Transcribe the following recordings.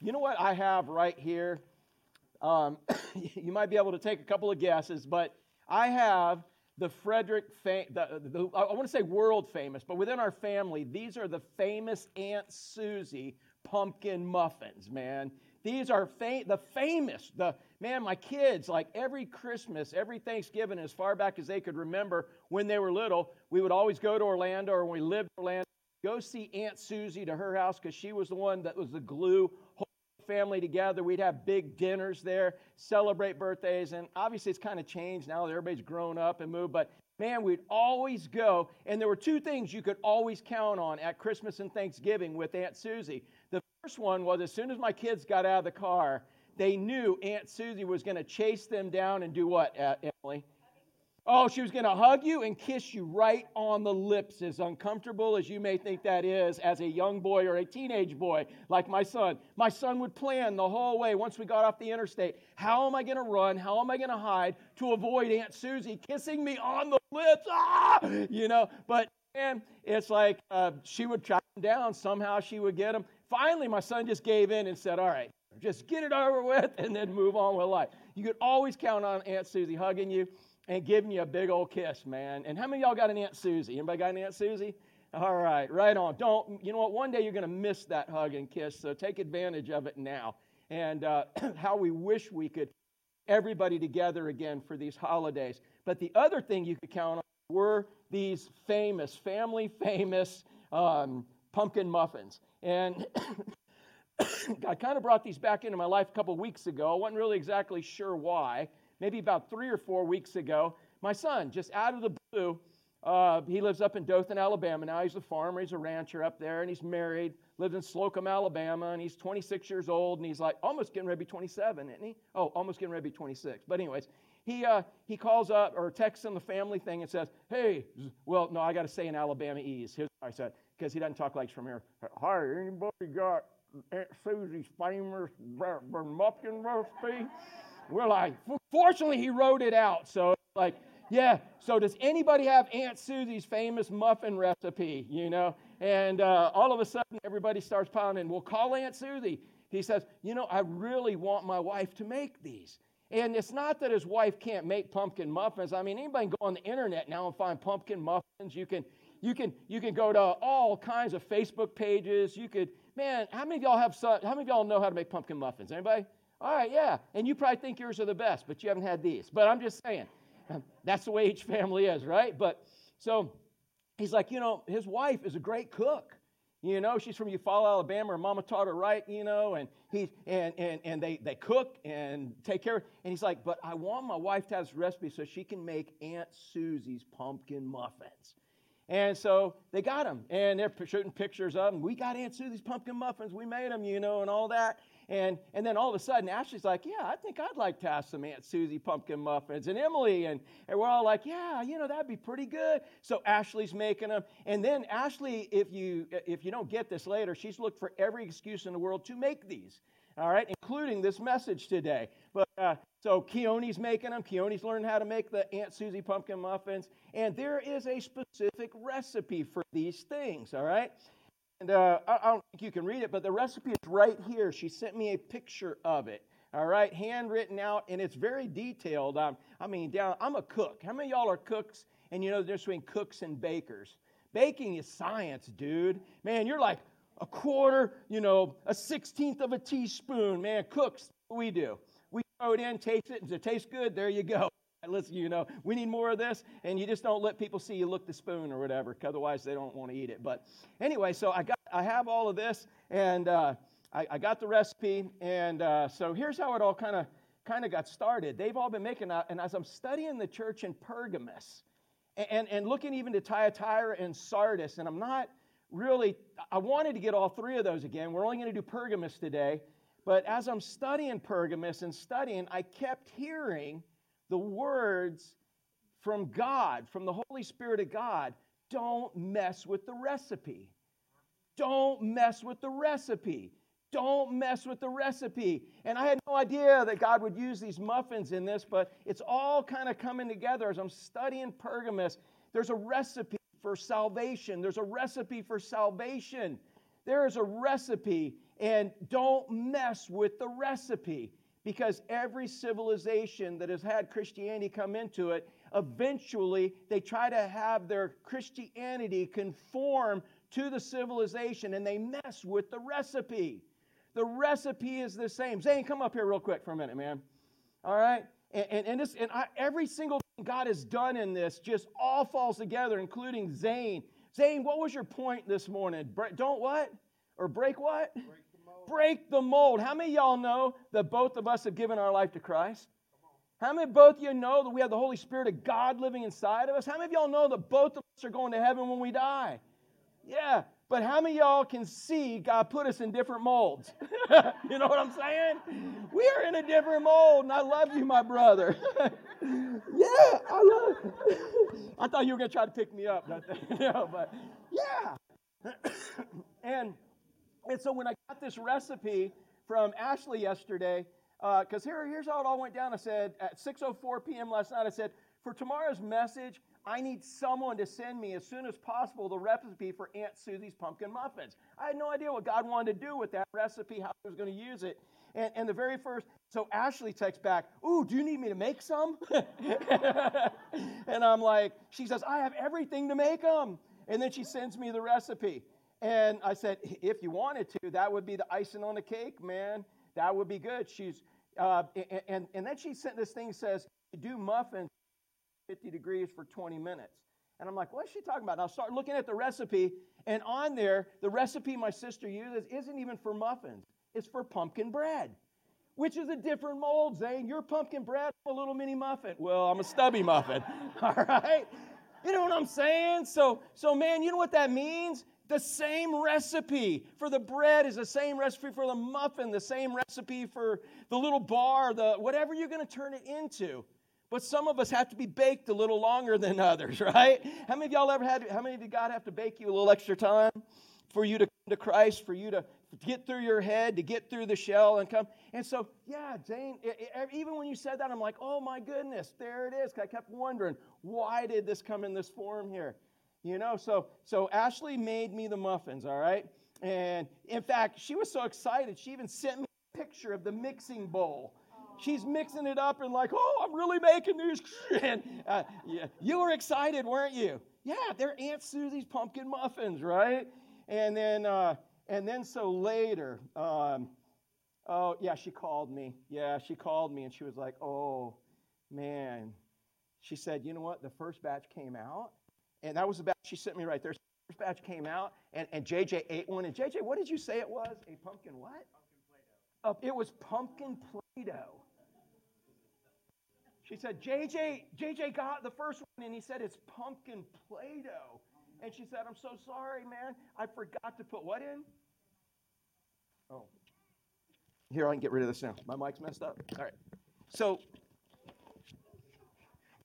you know what I have right here? Um, you might be able to take a couple of guesses, but I have the Frederick, the, the, I want to say world famous, but within our family, these are the famous Aunt Susie pumpkin muffins, man. These are fam- the famous, the man, my kids, like every Christmas, every Thanksgiving, as far back as they could remember when they were little, we would always go to Orlando or when we lived in Orlando, go see Aunt Susie to her house because she was the one that was the glue family together. We'd have big dinners there, celebrate birthdays. And obviously, it's kind of changed now that everybody's grown up and moved. But man, we'd always go. And there were two things you could always count on at Christmas and Thanksgiving with Aunt Susie. The first one was as soon as my kids got out of the car, they knew Aunt Susie was going to chase them down and do what, uh, Emily? Oh, she was going to hug you and kiss you right on the lips, as uncomfortable as you may think that is as a young boy or a teenage boy like my son. My son would plan the whole way once we got off the interstate. How am I going to run? How am I going to hide to avoid Aunt Susie kissing me on the lips? Ah! You know, but man, it's like uh, she would track him down. Somehow she would get him. Finally, my son just gave in and said, All right, just get it over with and then move on with life. You could always count on Aunt Susie hugging you and giving you a big old kiss, man. And how many y'all got an Aunt Susie? Anybody got an Aunt Susie? All right, right on. Don't, you know what? One day you're going to miss that hug and kiss, so take advantage of it now. And uh, how we wish we could everybody together again for these holidays. But the other thing you could count on were these famous, family famous um, pumpkin muffins. And I kind of brought these back into my life a couple weeks ago. I wasn't really exactly sure why maybe about three or four weeks ago, my son, just out of the blue, uh, he lives up in Dothan, Alabama now. He's a farmer, he's a rancher up there, and he's married, lives in Slocomb, Alabama, and he's 26 years old, and he's like almost getting ready to be 27, isn't he? Oh, almost getting ready to be 26. But, anyways, he, uh, he calls up or texts on the family thing and says, Hey, well, no, I got to say in Alabama ease. Here's what I said, because he doesn't talk like from here. Hi, anybody got Aunt Susie's famous muffin recipe? We're like, fortunately, he wrote it out. So, like, yeah. So, does anybody have Aunt Susie's famous muffin recipe? You know? And uh, all of a sudden, everybody starts pounding. We'll call Aunt Susie. He says, You know, I really want my wife to make these. And it's not that his wife can't make pumpkin muffins. I mean, anybody can go on the internet now and find pumpkin muffins. You can, you can, you can go to all kinds of Facebook pages. You could, man, how many of y'all have? How many of y'all know how to make pumpkin muffins? Anybody? All right, yeah. And you probably think yours are the best, but you haven't had these. But I'm just saying, um, that's the way each family is, right? But so he's like, you know, his wife is a great cook. You know, she's from Eufaula, Alabama. Her mama taught her right, you know, and he and and and they they cook and take care. Of, and he's like, but I want my wife to have this recipe so she can make Aunt Susie's pumpkin muffins. And so they got them, and they're shooting pictures of them. We got Aunt Susie's pumpkin muffins. We made them, you know, and all that. And, and then all of a sudden, Ashley's like, Yeah, I think I'd like to have some Aunt Susie pumpkin muffins. And Emily, and, and we're all like, Yeah, you know, that'd be pretty good. So Ashley's making them. And then Ashley, if you, if you don't get this later, she's looked for every excuse in the world to make these. All right, including this message today. But uh, so Keone's making them. Keone's learned how to make the Aunt Susie pumpkin muffins. And there is a specific recipe for these things. All right. And uh, I, don't think you can read it, but the recipe is right here. She sent me a picture of it. All right, handwritten out, and it's very detailed. Um, I mean, down. I'm a cook. How many y'all are cooks? And you know the difference between cooks and bakers. Baking is science, dude. Man, you're like a quarter, you know, a sixteenth of a teaspoon. Man, cooks, we do. We throw it in, taste it, and if it tastes good. There you go. Listen, you know, we need more of this, and you just don't let people see you look the spoon or whatever, otherwise they don't want to eat it. But anyway, so I got, I have all of this, and uh, I, I, got the recipe, and uh, so here's how it all kind of kind of got started. They've all been making that, and as I'm studying the church in Pergamus, and, and, and looking even to Thyatira and Sardis, and I'm not really, I wanted to get all three of those again. We're only going to do Pergamus today, but as I'm studying Pergamus and studying, I kept hearing the words from God, from the Holy Spirit of God, don't mess with the recipe. Don't mess with the recipe. Don't mess with the recipe. And I had no idea that God would use these muffins in this, but it's all kind of coming together as I'm studying Pergamus. There's a recipe for salvation. There's a recipe for salvation. There is a recipe And don't mess with the recipe because every civilization that has had Christianity come into it, eventually they try to have their Christianity conform to the civilization and they mess with the recipe. The recipe is the same. Zane, come up here real quick for a minute, man. All right? And, and, and, this, and I, every single thing God has done in this just all falls together, including Zane. Zane, what was your point this morning? Bre- don't what? Or break what? Break break the mold. How many y'all know that both of us have given our life to Christ? How many both of you know that we have the Holy Spirit of God living inside of us? How many of y'all know that both of us are going to heaven when we die? Yeah, but how many y'all can see God put us in different molds? you know what I'm saying? We are in a different mold, and I love you, my brother. yeah, I love. I thought you were to try to pick me up, no, but yeah. and and so when I got this recipe from Ashley yesterday, because uh, here, here's how it all went down. I said at 6:04 p.m. last night, I said for tomorrow's message, I need someone to send me as soon as possible the recipe for Aunt Susie's pumpkin muffins. I had no idea what God wanted to do with that recipe, how He was going to use it. And, and the very first, so Ashley texts back, Ooh, do you need me to make some? and I'm like, She says, I have everything to make them. And then she sends me the recipe. And I said, if you wanted to, that would be the icing on the cake, man. That would be good. She's, uh, and, and then she sent this thing says, do muffins 50 degrees for 20 minutes. And I'm like, what's she talking about? And I'll start looking at the recipe, and on there, the recipe my sister uses isn't even for muffins, it's for pumpkin bread, which is a different mold, Zane. Your pumpkin bread, a little mini muffin. Well, I'm a stubby muffin, all right? You know what I'm saying? So, so man, you know what that means? The same recipe for the bread is the same recipe for the muffin, the same recipe for the little bar, the whatever you're going to turn it into. But some of us have to be baked a little longer than others, right? How many of y'all ever had, how many did God have to bake you a little extra time for you to come to Christ, for you to get through your head, to get through the shell and come? And so, yeah, Jane, even when you said that, I'm like, oh my goodness, there it is. I kept wondering, why did this come in this form here? You know, so so Ashley made me the muffins, all right? And in fact, she was so excited, she even sent me a picture of the mixing bowl. She's mixing it up and like, oh, I'm really making these. And uh, yeah, you were excited, weren't you? Yeah, they're Aunt Susie's pumpkin muffins, right? And then, uh, and then so later, um, oh yeah, she called me. Yeah, she called me and she was like, oh man. She said, you know what? The first batch came out and that was the batch she sent me right there. First batch came out, and, and JJ ate one. And JJ, what did you say it was? A pumpkin what? Pumpkin Play-Doh. Uh, it was pumpkin Play-Doh. She said, JJ, JJ got the first one, and he said it's pumpkin Play-Doh. And she said, I'm so sorry, man. I forgot to put what in? Oh. Here, I can get rid of this now. My mic's messed up. All right. So,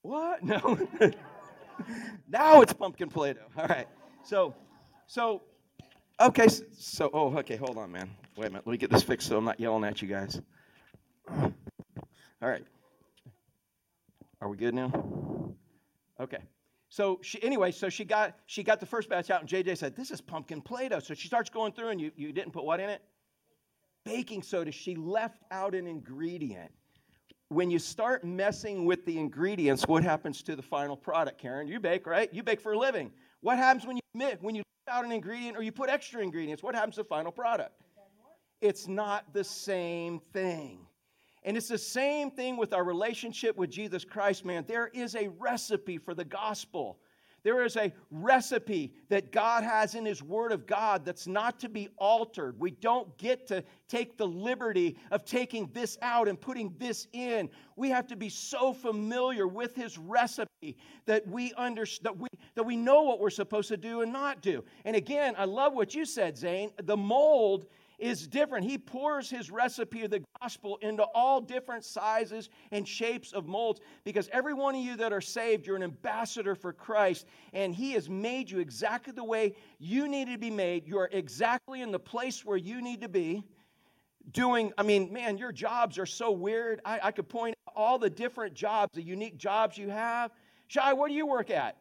what? No. Now it's pumpkin Play-Doh. All right. So, so, okay. So, oh, okay. Hold on, man. Wait a minute. Let me get this fixed so I'm not yelling at you guys. All right. Are we good now? Okay. So she, anyway, so she got she got the first batch out, and JJ said, "This is pumpkin Play-Doh." So she starts going through, and you you didn't put what in it? Baking soda. She left out an ingredient when you start messing with the ingredients, what happens to the final product, Karen? You bake, right? You bake for a living. What happens when you when you leave out an ingredient or you put extra ingredients? What happens to the final product? It's not the same thing. And it's the same thing with our relationship with Jesus Christ, man. There is a recipe for the gospel. There is a recipe that God has in His Word of God that's not to be altered. We don't get to take the liberty of taking this out and putting this in. We have to be so familiar with His recipe that we understand that we that we know what we're supposed to do and not do. And again, I love what you said, Zane. The mold is different. He pours his recipe of the gospel into all different sizes and shapes of molds because every one of you that are saved, you're an ambassador for Christ, and he has made you exactly the way you need to be made. You're exactly in the place where you need to be. Doing, I mean, man, your jobs are so weird. I, I could point out all the different jobs, the unique jobs you have. Shai, what do you work at?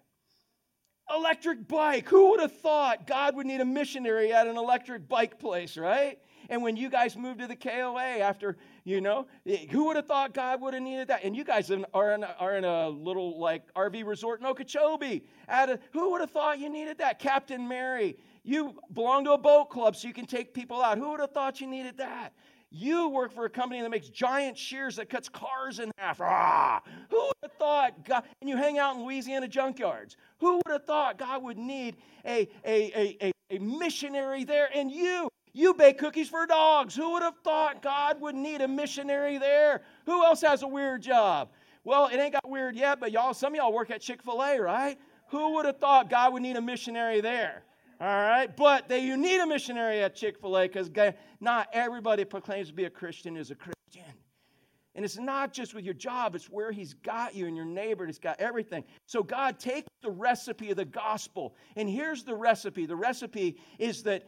Electric bike. Who would have thought God would need a missionary at an electric bike place, right? And when you guys moved to the KOA after, you know, eh, who would have thought God would have needed that? And you guys are in, are in a little like RV resort in Okeechobee. A, who would have thought you needed that? Captain Mary. You belong to a boat club so you can take people out. Who would have thought you needed that? You work for a company that makes giant shears that cuts cars in half. Ah, who would have thought God, and you hang out in Louisiana junkyards. Who would have thought God would need a, a, a, a, missionary there? And you, you bake cookies for dogs. Who would have thought God would need a missionary there? Who else has a weird job? Well, it ain't got weird yet, but y'all, some of y'all work at Chick fil A, right? Who would have thought God would need a missionary there? All right, but they, you need a missionary at Chick fil A because not everybody proclaims to be a Christian is a Christian. And it's not just with your job, it's where He's got you and your neighbor, and He's got everything. So God takes the recipe of the gospel, and here's the recipe. The recipe is that,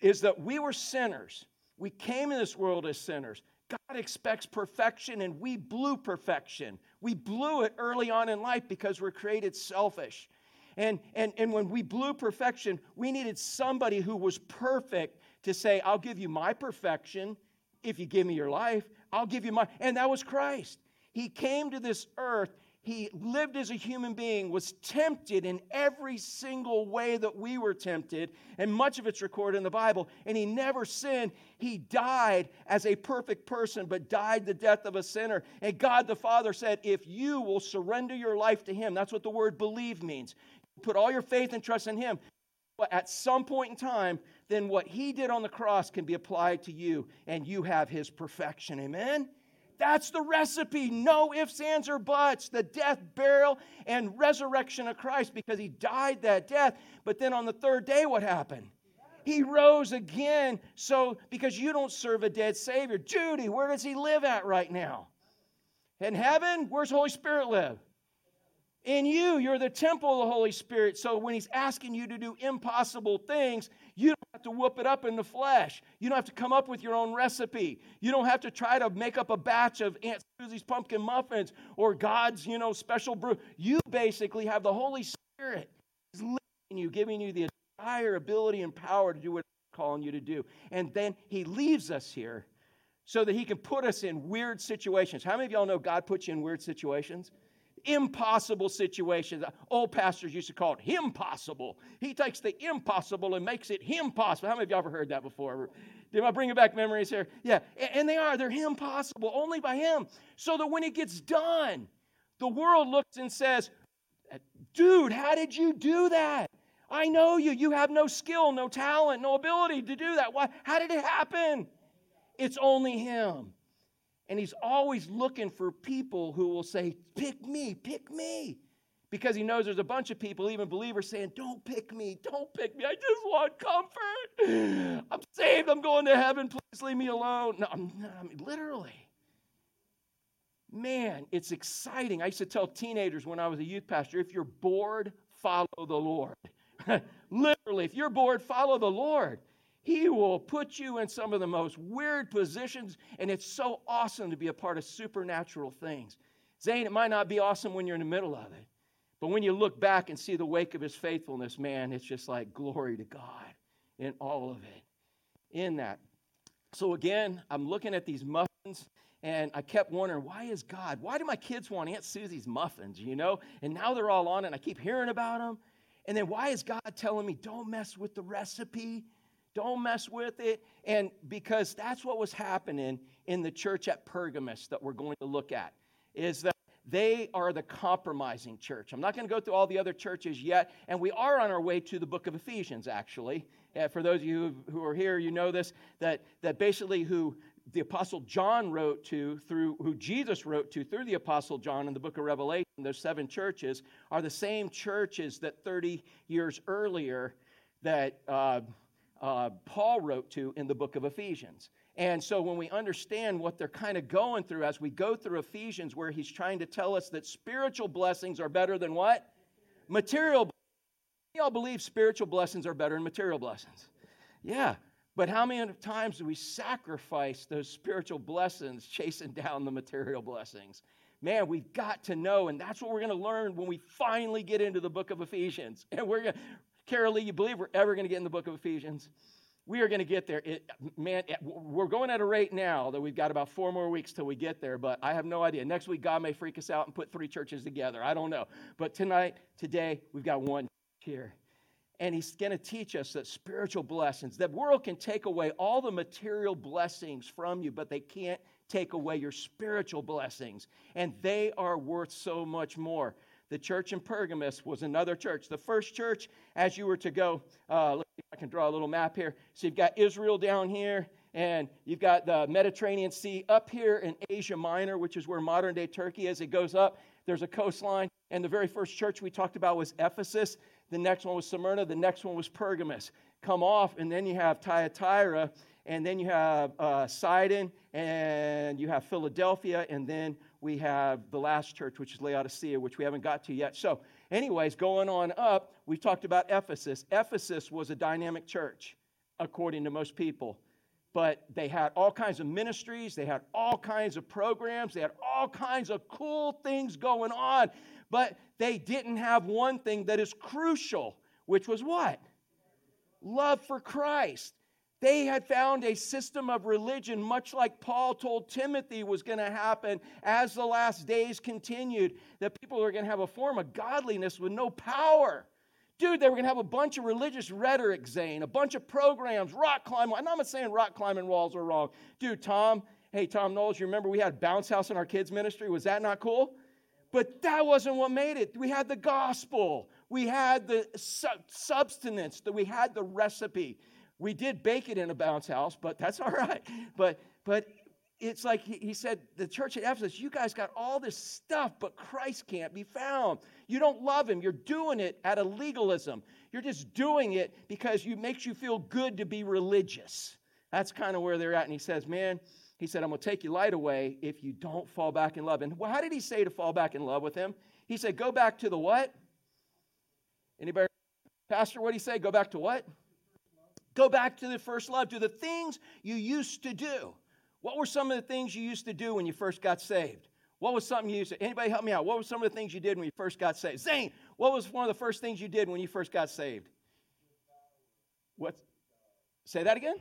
is that we were sinners. We came in this world as sinners. God expects perfection, and we blew perfection. We blew it early on in life because we're created selfish. And, and, and when we blew perfection, we needed somebody who was perfect to say, I'll give you my perfection if you give me your life. I'll give you my. And that was Christ. He came to this earth. He lived as a human being, was tempted in every single way that we were tempted, and much of it's recorded in the Bible. And he never sinned. He died as a perfect person, but died the death of a sinner. And God the Father said, If you will surrender your life to him, that's what the word believe means put all your faith and trust in Him, but at some point in time, then what He did on the cross can be applied to you, and you have His perfection. Amen? That's the recipe. No ifs, ands, or buts. The death, burial, and resurrection of Christ because He died that death. But then on the third day, what happened? He rose again. So, because you don't serve a dead Savior. Judy, where does He live at right now? In heaven? Where's the Holy Spirit live? In you, you're the temple of the Holy Spirit. So when He's asking you to do impossible things, you don't have to whoop it up in the flesh. You don't have to come up with your own recipe. You don't have to try to make up a batch of Aunt Susie's pumpkin muffins or God's, you know, special brew. You basically have the Holy Spirit living in you, giving you the entire ability and power to do what He's calling you to do. And then He leaves us here so that He can put us in weird situations. How many of y'all know God puts you in weird situations? Impossible situations. Old pastors used to call it impossible. He takes the impossible and makes it him possible. How many of y'all ever heard that before? Did I bring it back memories here? Yeah, and they are. They're impossible only by him. So that when it gets done, the world looks and says, Dude, how did you do that? I know you. You have no skill, no talent, no ability to do that. Why? How did it happen? It's only him. And he's always looking for people who will say, Pick me, pick me. Because he knows there's a bunch of people, even believers, saying, Don't pick me, don't pick me. I just want comfort. I'm saved, I'm going to heaven. Please leave me alone. No, I'm, I mean, literally. Man, it's exciting. I used to tell teenagers when I was a youth pastor if you're bored, follow the Lord. literally, if you're bored, follow the Lord. He will put you in some of the most weird positions, and it's so awesome to be a part of supernatural things. Zane, it might not be awesome when you're in the middle of it, but when you look back and see the wake of his faithfulness, man, it's just like glory to God in all of it. In that. So again, I'm looking at these muffins and I kept wondering, why is God? Why do my kids want Aunt Susie's muffins, you know? And now they're all on it and I keep hearing about them. And then why is God telling me, don't mess with the recipe? Don't mess with it. And because that's what was happening in the church at Pergamus that we're going to look at, is that they are the compromising church. I'm not going to go through all the other churches yet, and we are on our way to the book of Ephesians, actually. Uh, for those of you who are here, you know this, that, that basically who the apostle John wrote to through who Jesus wrote to through the apostle John in the book of Revelation, those seven churches are the same churches that 30 years earlier that uh, uh, Paul wrote to in the book of Ephesians. And so when we understand what they're kind of going through as we go through Ephesians, where he's trying to tell us that spiritual blessings are better than what? Material. Y'all believe spiritual blessings are better than material blessings? Yeah. But how many times do we sacrifice those spiritual blessings chasing down the material blessings? Man, we've got to know, and that's what we're going to learn when we finally get into the book of Ephesians. And we're going Carol Lee, you believe we're ever going to get in the book of Ephesians? we are going to get there. It, man, we're going at a rate now that we've got about four more weeks till we get there, but I have no idea. Next week, God may freak us out and put three churches together. I don't know. But tonight, today, we've got one here. And he's going to teach us that spiritual blessings, that world can take away all the material blessings from you, but they can't take away your spiritual blessings. And they are worth so much more. The church in Pergamus was another church. The first church, as you were to go, uh, I can draw a little map here. So you've got Israel down here, and you've got the Mediterranean Sea up here in Asia Minor, which is where modern day Turkey is. It goes up, there's a coastline, and the very first church we talked about was Ephesus. The next one was Smyrna, the next one was Pergamus. Come off, and then you have Thyatira, and then you have uh, Sidon, and you have Philadelphia, and then we have the last church, which is Laodicea, which we haven't got to yet. So, anyways, going on up, we talked about Ephesus. Ephesus was a dynamic church, according to most people. But they had all kinds of ministries, they had all kinds of programs, they had all kinds of cool things going on. But they didn't have one thing that is crucial, which was what? Love for Christ. They had found a system of religion, much like Paul told Timothy was going to happen as the last days continued, that people are going to have a form of godliness with no power. Dude, they were going to have a bunch of religious rhetoric, Zane, a bunch of programs, rock climbing. I'm not saying rock climbing walls are wrong. Dude, Tom, hey, Tom Knowles, you remember we had Bounce House in our kids' ministry? Was that not cool? But that wasn't what made it. We had the gospel, we had the su- substance, that we had the recipe. We did bake it in a bounce house, but that's all right. But but it's like he, said, the church at Ephesus, you guys got all this stuff, but Christ can't be found. You don't love him. You're doing it out of legalism. You're just doing it because it makes you feel good to be religious. That's kind of where they're at. And he says, Man, he said, I'm going to take your light away if you don't fall back in love. And how did he say to fall back in love with him? He said, Go back to the what? Anybody? Pastor, what did he say? Go back to what? Go back to the first love, to the things you used to do. What were some of the things you used to do when you first got saved? What was something you used to? Anybody help me out? What were some of the things you did when you first got saved? Zane, what was one of the first things you did when you first got saved? What? Say that again?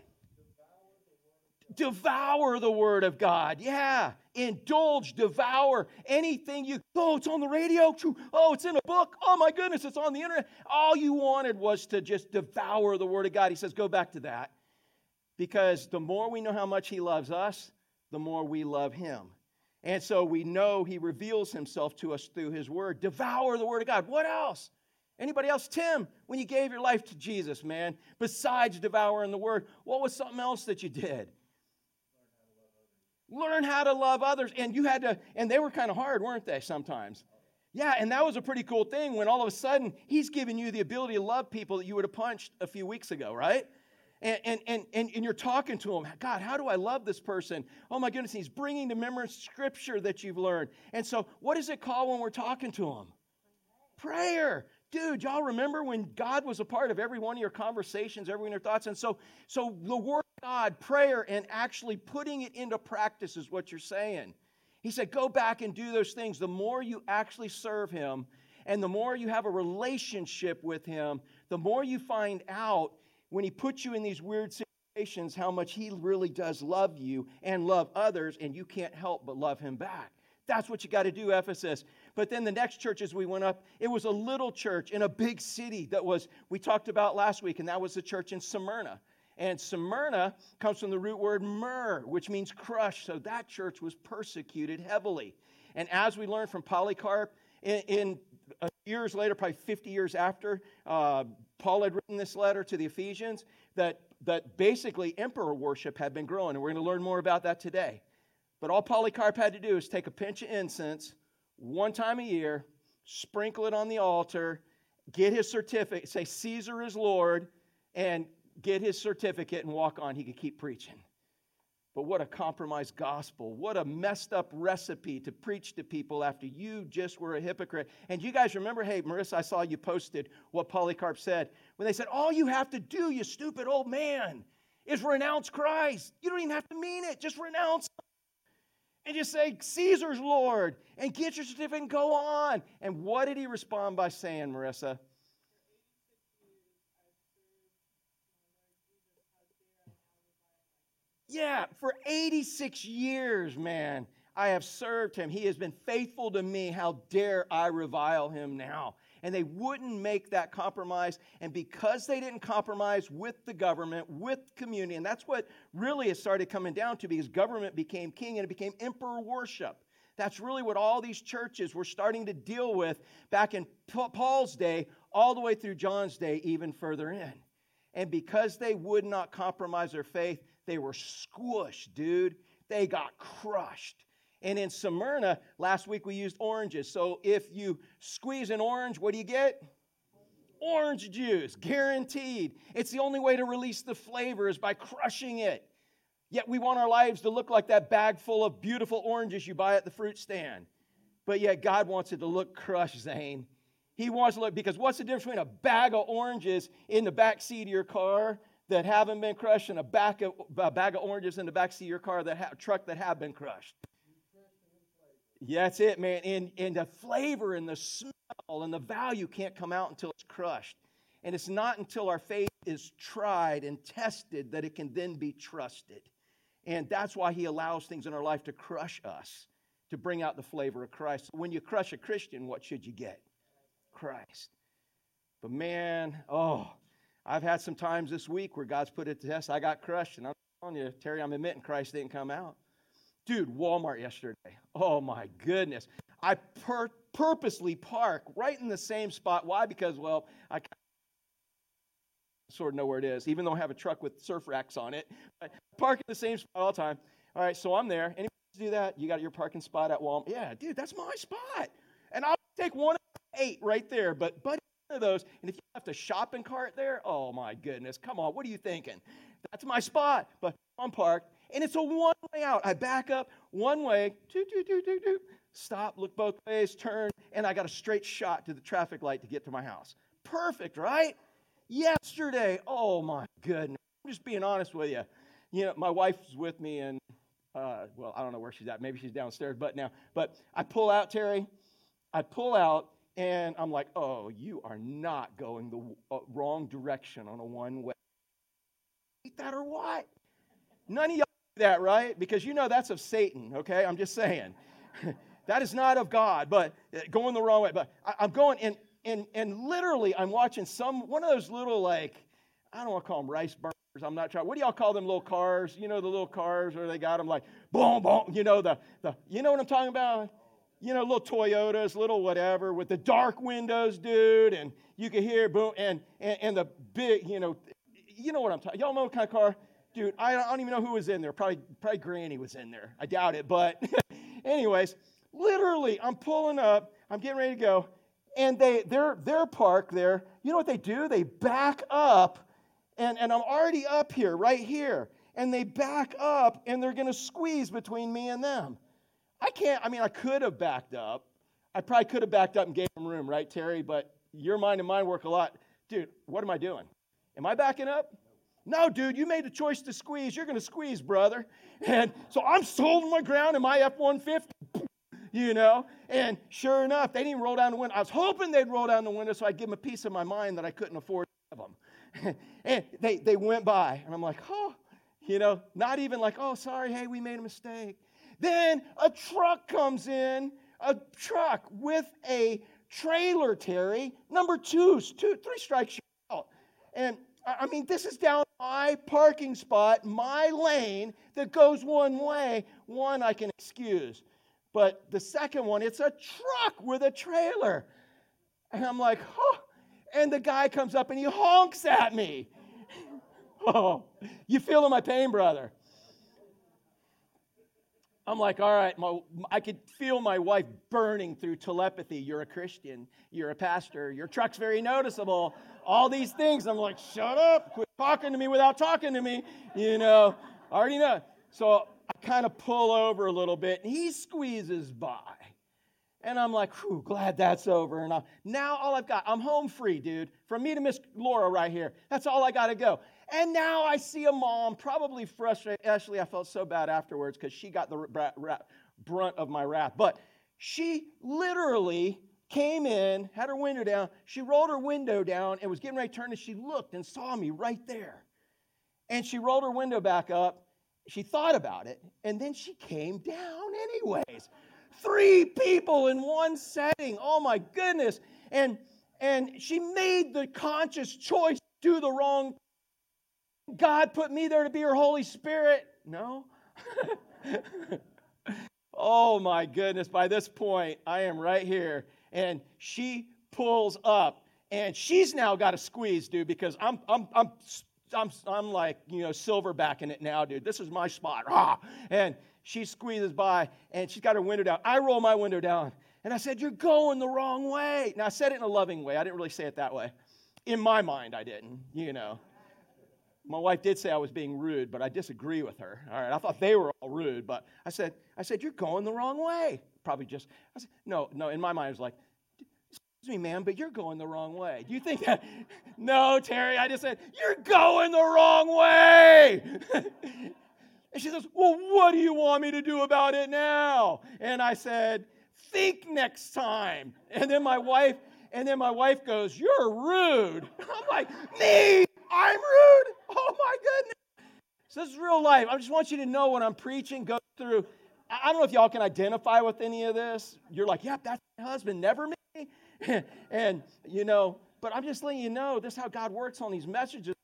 Devour the word of God. Yeah, indulge, devour anything you, oh, it's on the radio. Oh, it's in a book. Oh, my goodness, it's on the internet. All you wanted was to just devour the word of God. He says, go back to that. Because the more we know how much he loves us, the more we love him. And so we know he reveals himself to us through his word. Devour the word of God. What else? Anybody else? Tim, when you gave your life to Jesus, man, besides devouring the word, what was something else that you did? Learn how to love others. And you had to, and they were kind of hard, weren't they, sometimes? Yeah, and that was a pretty cool thing when all of a sudden he's giving you the ability to love people that you would have punched a few weeks ago, right? And, and, and, and, and you're talking to him, God, how do I love this person? Oh my goodness, he's bringing to memory scripture that you've learned. And so, what does it call when we're talking to him? Prayer. Dude, y'all remember when God was a part of every one of your conversations, every one of your thoughts? And so, so the word God, prayer, and actually putting it into practice is what you're saying. He said, Go back and do those things. The more you actually serve Him, and the more you have a relationship with Him, the more you find out when He puts you in these weird situations how much He really does love you and love others, and you can't help but love Him back. That's what you got to do, Ephesus. But then the next church, as we went up, it was a little church in a big city that was, we talked about last week, and that was the church in Smyrna. And Smyrna comes from the root word myrrh, which means crush. So that church was persecuted heavily. And as we learned from Polycarp, in, in uh, years later, probably 50 years after, uh, Paul had written this letter to the Ephesians, that, that basically emperor worship had been growing. And we're going to learn more about that today. But all Polycarp had to do is take a pinch of incense one time a year, sprinkle it on the altar, get his certificate, say, Caesar is Lord, and get his certificate and walk on. He could keep preaching. But what a compromised gospel. What a messed up recipe to preach to people after you just were a hypocrite. And you guys remember, hey, Marissa, I saw you posted what Polycarp said when they said, All you have to do, you stupid old man, is renounce Christ. You don't even have to mean it, just renounce him. And just say, Caesar's Lord, and get your certificate and go on. And what did he respond by saying, Marissa? Yeah, for 86 years, man, I have served him. He has been faithful to me. How dare I revile him now? And they wouldn't make that compromise. And because they didn't compromise with the government, with community, and that's what really it started coming down to because government became king and it became emperor worship. That's really what all these churches were starting to deal with back in Paul's day, all the way through John's day, even further in. And because they would not compromise their faith, they were squished, dude. They got crushed. And in Smyrna, last week we used oranges. So if you squeeze an orange, what do you get? Orange juice, guaranteed. It's the only way to release the flavor is by crushing it. Yet we want our lives to look like that bag full of beautiful oranges you buy at the fruit stand. But yet God wants it to look crushed, Zane. He wants to look, because what's the difference between a bag of oranges in the back seat of your car that haven't been crushed and a bag of, a bag of oranges in the back seat of your car, that ha- truck that have been crushed? Yeah, that's it, man. And, and the flavor and the smell and the value can't come out until it's crushed. And it's not until our faith is tried and tested that it can then be trusted. And that's why he allows things in our life to crush us, to bring out the flavor of Christ. When you crush a Christian, what should you get? Christ. But man, oh, I've had some times this week where God's put it to test. I got crushed, and I'm telling you, Terry, I'm admitting Christ didn't come out. Dude, Walmart yesterday. Oh my goodness. I pur- purposely park right in the same spot. Why? Because, well, I sort of know where it is, even though I have a truck with surf racks on it. I park in the same spot all the time. All right, so I'm there. Anybody do that? You got your parking spot at Walmart? Yeah, dude, that's my spot. And I'll take one of eight right there. But buddy, one of those, and if you have to shopping cart there, oh my goodness, come on, what are you thinking? That's my spot. But I'm parked, and it's a one way out. I back up one way, doo, doo, doo, doo, doo, stop, look both ways, turn, and I got a straight shot to the traffic light to get to my house. Perfect, right? yesterday. Oh my goodness. I'm just being honest with you. You know, my wife's with me, and uh, well, I don't know where she's at. Maybe she's downstairs, but now, but I pull out, Terry. I pull out, and I'm like, oh, you are not going the uh, wrong direction on a one way. Eat that or what? None of y'all that, right? Because you know that's of Satan, okay? I'm just saying. that is not of God, but uh, going the wrong way. But I, I'm going, and and, and literally, I'm watching some, one of those little, like, I don't want to call them rice burners. I'm not trying. What do y'all call them little cars? You know, the little cars where they got them like, boom, boom. You know, the, the you know what I'm talking about? You know, little Toyotas, little whatever, with the dark windows, dude. And you can hear boom, and, and, and the big, you know, you know what I'm talking Y'all know what kind of car? Dude, I don't even know who was in there. Probably, probably Granny was in there. I doubt it. But, anyways, literally, I'm pulling up. I'm getting ready to go and they, they're, they're parked there. You know what they do? They back up, and, and I'm already up here, right here. And they back up, and they're to squeeze between me and them. I can't, I mean, I could have backed up. I probably could have backed up and gave them room, right, Terry? But your mind and mine work a lot. Dude, what am I doing? Am I backing up? No, dude, you made a choice to squeeze. You're going to squeeze, brother. And so I'm holding my ground in my F 150 you know? And sure enough, they didn't roll down the window. I was hoping they'd roll down the window so I'd give them a piece of my mind that I couldn't afford to give them. and they, they went by, and I'm like, oh, you know, not even like, oh, sorry, hey, we made a mistake. Then a truck comes in, a truck with a trailer, Terry, number two, two three strikes out. And I mean, this is down my parking spot, my lane that goes one way. One I can excuse. But the second one, it's a truck with a trailer. And I'm like, oh. And the guy comes up and he honks at me. oh, you feeling my pain, brother? I'm like, all right, my, I could feel my wife burning through telepathy. You're a Christian, you're a pastor, your truck's very noticeable, all these things. I'm like, shut up, quit talking to me without talking to me. You know, I already know. So I kind of pull over a little bit, and he squeezes by. And I'm like, whew, glad that's over. And I, now all I've got, I'm home free, dude. From me to Miss Laura right here. That's all I got to go. And now I see a mom, probably frustrated. Actually, I felt so bad afterwards because she got the brunt of my wrath. But she literally came in, had her window down. She rolled her window down and was getting ready to turn, and she looked and saw me right there. And she rolled her window back up she thought about it, and then she came down anyways. Three people in one setting. Oh my goodness. And and she made the conscious choice to do the wrong. God put me there to be her Holy Spirit. No. oh my goodness. By this point, I am right here. And she pulls up. And she's now got to squeeze, dude, because I'm I'm I'm I'm, I'm like, you know, silverbacking it now, dude. This is my spot. Ah! And she squeezes by and she's got her window down. I roll my window down and I said, You're going the wrong way. Now, I said it in a loving way. I didn't really say it that way. In my mind, I didn't, you know. My wife did say I was being rude, but I disagree with her. All right, I thought they were all rude, but I said, I said, You're going the wrong way. Probably just, I said, No, no, in my mind, I was like, Excuse me, ma'am, but you're going the wrong way. Do you think that? no, Terry, I just said, You're going the wrong way. and she says, Well, what do you want me to do about it now? And I said, Think next time. And then my wife, and then my wife goes, You're rude. I'm like, Me? I'm rude? Oh my goodness. So this is real life. I just want you to know when I'm preaching, go through. I don't know if y'all can identify with any of this. You're like, Yep, that's my husband, never me. and, you know, but I'm just letting you know this is how God works on these messages.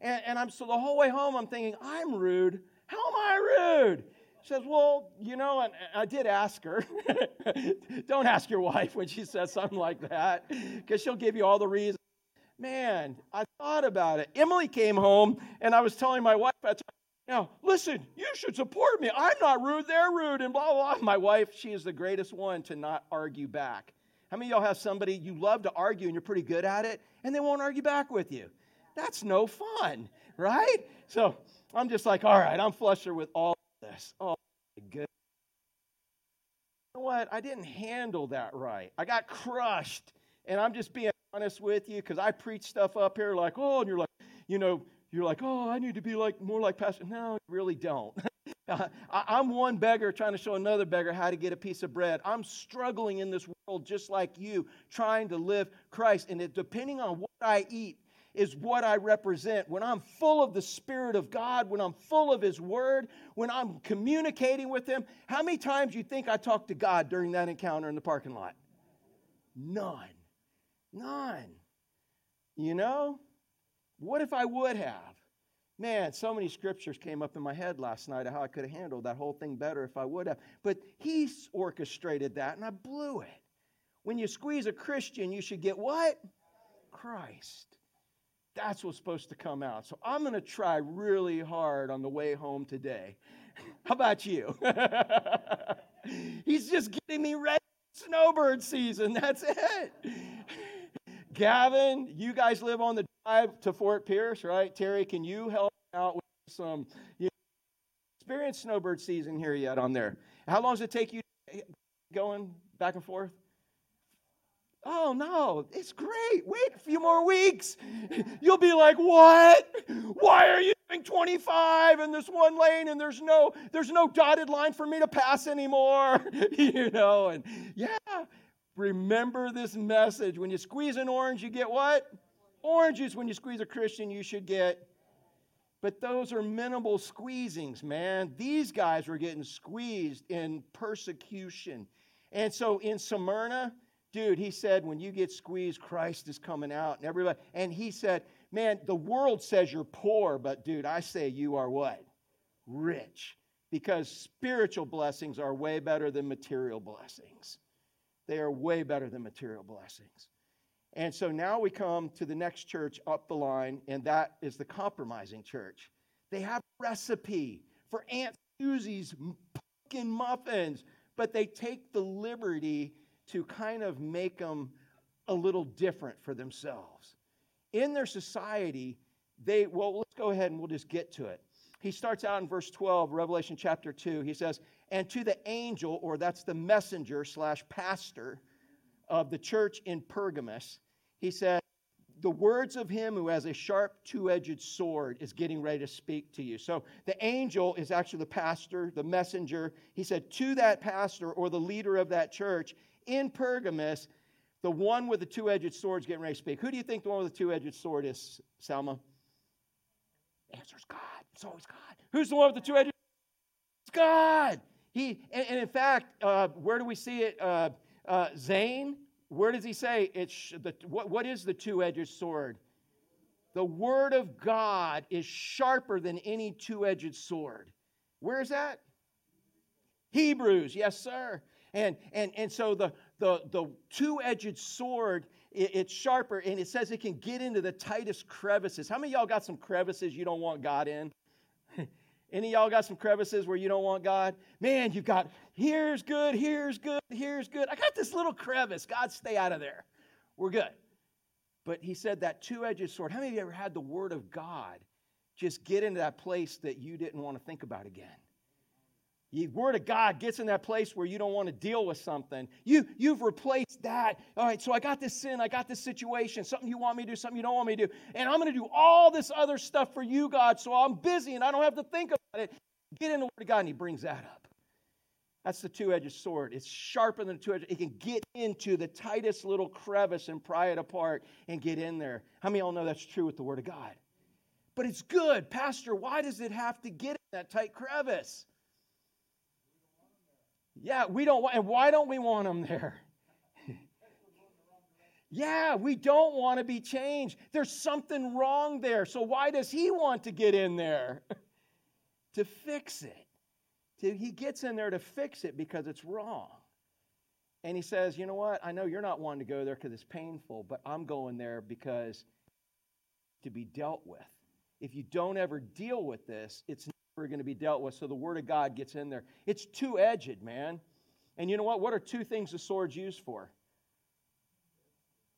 And, and I'm so the whole way home, I'm thinking, I'm rude. How am I rude? She says, Well, you know, and I did ask her. Don't ask your wife when she says something like that, because she'll give you all the reasons. Man, I thought about it. Emily came home, and I was telling my wife, I now, listen, you should support me. I'm not rude, they're rude, and blah, blah, blah. My wife, she is the greatest one to not argue back. How many y'all have somebody you love to argue and you're pretty good at it, and they won't argue back with you? That's no fun, right? So I'm just like, all right, I'm flusher with all this. Oh, my goodness. You know what? I didn't handle that right. I got crushed. And I'm just being honest with you because I preach stuff up here like, oh, and you're like, you know, you're like, oh, I need to be like more like Pastor. No, you really don't. I'm one beggar trying to show another beggar how to get a piece of bread. I'm struggling in this world just like you, trying to live Christ. And it, depending on what I eat, is what I represent. When I'm full of the Spirit of God, when I'm full of His Word, when I'm communicating with Him, how many times you think I talked to God during that encounter in the parking lot? None. None. You know? What if I would have? Man, so many scriptures came up in my head last night of how I could have handled that whole thing better if I would have. But He's orchestrated that, and I blew it. When you squeeze a Christian, you should get what? Christ. That's what's supposed to come out. So I'm going to try really hard on the way home today. How about you? He's just getting me ready for snowbird season. That's it. Gavin, you guys live on the drive to Fort Pierce, right? Terry, can you help out with some you know, experienced snowbird season here yet on there? How long does it take you going back and forth? Oh, no, it's great. Wait a few more weeks. You'll be like, what? Why are you doing 25 in this one lane and there's no there's no dotted line for me to pass anymore? you know, and yeah, remember this message. When you squeeze an orange, you get what? Oranges. When you squeeze a Christian, you should get. But those are minimal squeezings, man. These guys were getting squeezed in persecution. And so in Smyrna, dude, he said, when you get squeezed, Christ is coming out. And everybody, and he said, man, the world says you're poor, but dude, I say you are what? Rich. Because spiritual blessings are way better than material blessings. They are way better than material blessings. And so now we come to the next church up the line, and that is the compromising church. They have a recipe for Aunt Susie's pumpkin muffins, but they take the liberty to kind of make them a little different for themselves. In their society, they, well, let's go ahead and we'll just get to it. He starts out in verse 12, Revelation chapter 2. He says, And to the angel, or that's the messenger slash pastor of the church in Pergamus, he said, the words of him who has a sharp two edged sword is getting ready to speak to you. So the angel is actually the pastor, the messenger. He said, To that pastor or the leader of that church, in Pergamus, the one with the two edged sword is getting ready to speak. Who do you think the one with the two edged sword is, Selma? The answer is God. It's always God. Who's the one with the two edged It's God. He, and, and in fact, uh, where do we see it? Uh, uh, Zane, where does he say it's the, what, what is the two-edged sword? The word of God is sharper than any two-edged sword. Where is that? Hebrews, yes, sir. And and and so the the the two-edged sword it's sharper and it says it can get into the tightest crevices. How many y'all got some crevices you don't want God in? Any y'all got some crevices where you don't want God? Man, you've got here's good, here's good, here's good. I got this little crevice. God, stay out of there. We're good. But he said that two edged sword. How many of you ever had the word of God just get into that place that you didn't want to think about again? The word of God gets in that place where you don't want to deal with something. You, you've replaced that. All right, so I got this sin, I got this situation, something you want me to do, something you don't want me to do. And I'm going to do all this other stuff for you, God, so I'm busy and I don't have to think about it. Get in the word of God, and he brings that up. That's the two edged sword. It's sharper than the two edged. It can get into the tightest little crevice and pry it apart and get in there. How many of y'all know that's true with the word of God? But it's good. Pastor, why does it have to get in that tight crevice? Yeah, we don't want, and why don't we want them there? yeah, we don't want to be changed. There's something wrong there. So why does he want to get in there? to fix it. He gets in there to fix it because it's wrong. And he says, You know what? I know you're not wanting to go there because it's painful, but I'm going there because to be dealt with. If you don't ever deal with this, it's are going to be dealt with. So the Word of God gets in there. It's two edged, man. And you know what? What are two things the sword's used for?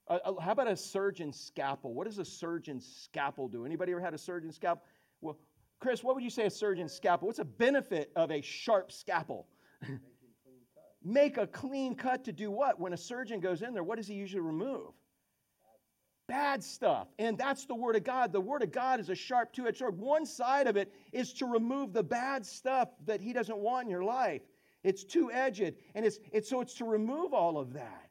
Uh, uh, how about a surgeon's scalpel? What does a surgeon's scalpel do? Anybody ever had a surgeon's scalpel? Well, Chris, what would you say a surgeon's scalpel? What's a benefit of a sharp scalpel? Make a clean cut to do what? When a surgeon goes in there, what does he usually remove? Bad stuff. And that's the Word of God. The Word of God is a sharp two edged sword. One side of it is to remove the bad stuff that He doesn't want in your life. It's two edged. And it's, it's so it's to remove all of that.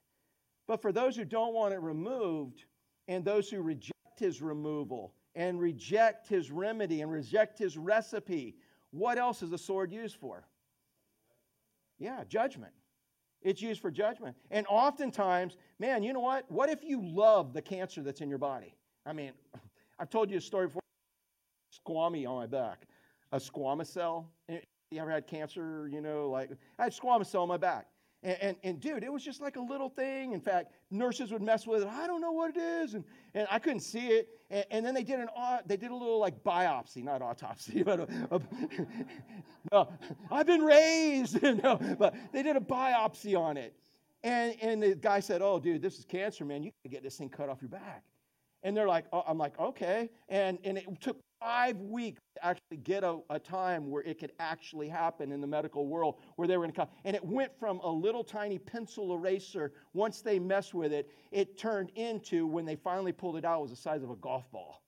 But for those who don't want it removed, and those who reject His removal, and reject His remedy, and reject His recipe, what else is the sword used for? Yeah, judgment. It's used for judgment. And oftentimes, man, you know what? What if you love the cancer that's in your body? I mean, I've told you a story before. Squammy on my back, a squamous cell. You ever had cancer? You know, like I had squamous cell on my back. And, and, and, dude, it was just like a little thing. In fact, nurses would mess with it. I don't know what it is. And, and I couldn't see it. And, and then they did an they did a little like biopsy, not autopsy, but a, a, no, I've been raised. no, but they did a biopsy on it. And, and the guy said, Oh, dude, this is cancer, man. You can get this thing cut off your back. And they're like, oh, I'm like, okay. And, and it took five weeks to actually get a, a time where it could actually happen in the medical world where they were going to come. And it went from a little tiny pencil eraser, once they messed with it, it turned into, when they finally pulled it out, it was the size of a golf ball.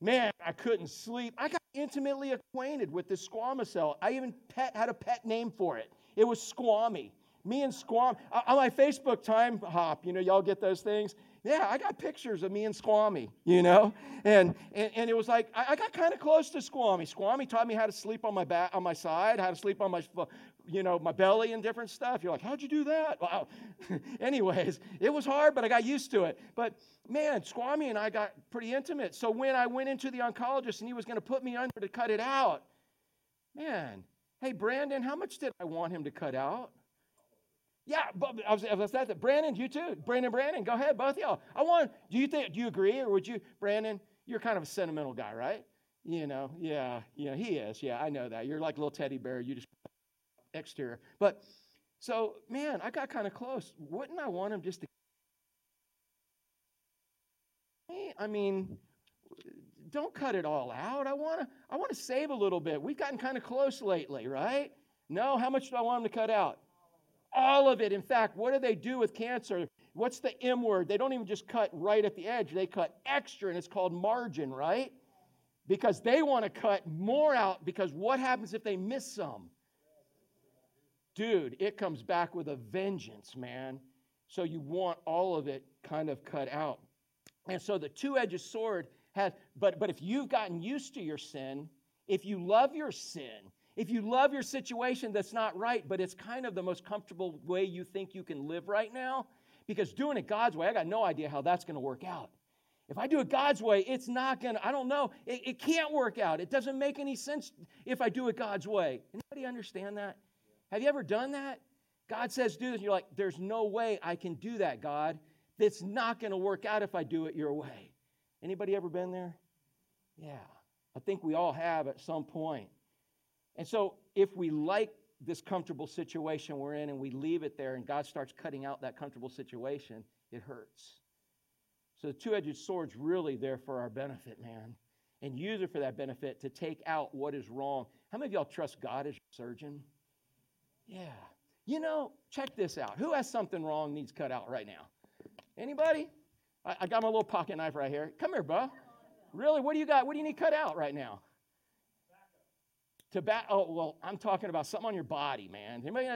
Man, I couldn't sleep. I got intimately acquainted with this squamous cell. I even pet, had a pet name for it. It was Squammy. Me and Squam, uh, on my Facebook time hop, you know, y'all get those things yeah, I got pictures of me and Squammy, you know? And, and, and it was like, I, I got kind of close to Squammy. Squammy taught me how to sleep on my back, on my side, how to sleep on my, you know, my belly and different stuff. You're like, how'd you do that? Wow. Anyways, it was hard, but I got used to it. But man, Squammy and I got pretty intimate. So when I went into the oncologist and he was going to put me under to cut it out, man, hey, Brandon, how much did I want him to cut out? Yeah, but I was, I was that. Brandon, you too. Brandon, Brandon, go ahead, both y'all. I want. Do you think? Do you agree, or would you, Brandon? You're kind of a sentimental guy, right? You know, yeah, yeah, he is. Yeah, I know that. You're like a little teddy bear. You just exterior. But so, man, I got kind of close. Wouldn't I want him just to? I mean, don't cut it all out. I want to. I want to save a little bit. We've gotten kind of close lately, right? No, how much do I want him to cut out? All of it. In fact, what do they do with cancer? What's the M word? They don't even just cut right at the edge, they cut extra, and it's called margin, right? Because they want to cut more out, because what happens if they miss some? Dude, it comes back with a vengeance, man. So you want all of it kind of cut out. And so the two edged sword has, but, but if you've gotten used to your sin, if you love your sin, If you love your situation that's not right, but it's kind of the most comfortable way you think you can live right now, because doing it God's way, I got no idea how that's going to work out. If I do it God's way, it's not going to, I don't know. It, it, can't work out. It doesn't make any sense if I do it God's way. Anybody understand that? Have you ever done that? God says, do this. And you're like, there's no way I can do that, God. It's not going to work out if I do it your way. Anybody ever been there? Yeah. I think we all have at some point. And so if we like this comfortable situation we're in and we leave it there and God starts cutting out that comfortable situation, it hurts. So the two edged sword's really there for our benefit, man. And use it for that benefit to take out what is wrong. How many of y'all trust God as your surgeon? Yeah. You know, check this out. Who has something wrong needs cut out right now? Anybody? I, I got my little pocket knife right here. Come here, bud. Really? What do you got? What do you need cut out right now? Tobacco. Oh, well, I'm talking about something on your body, man. Anybody?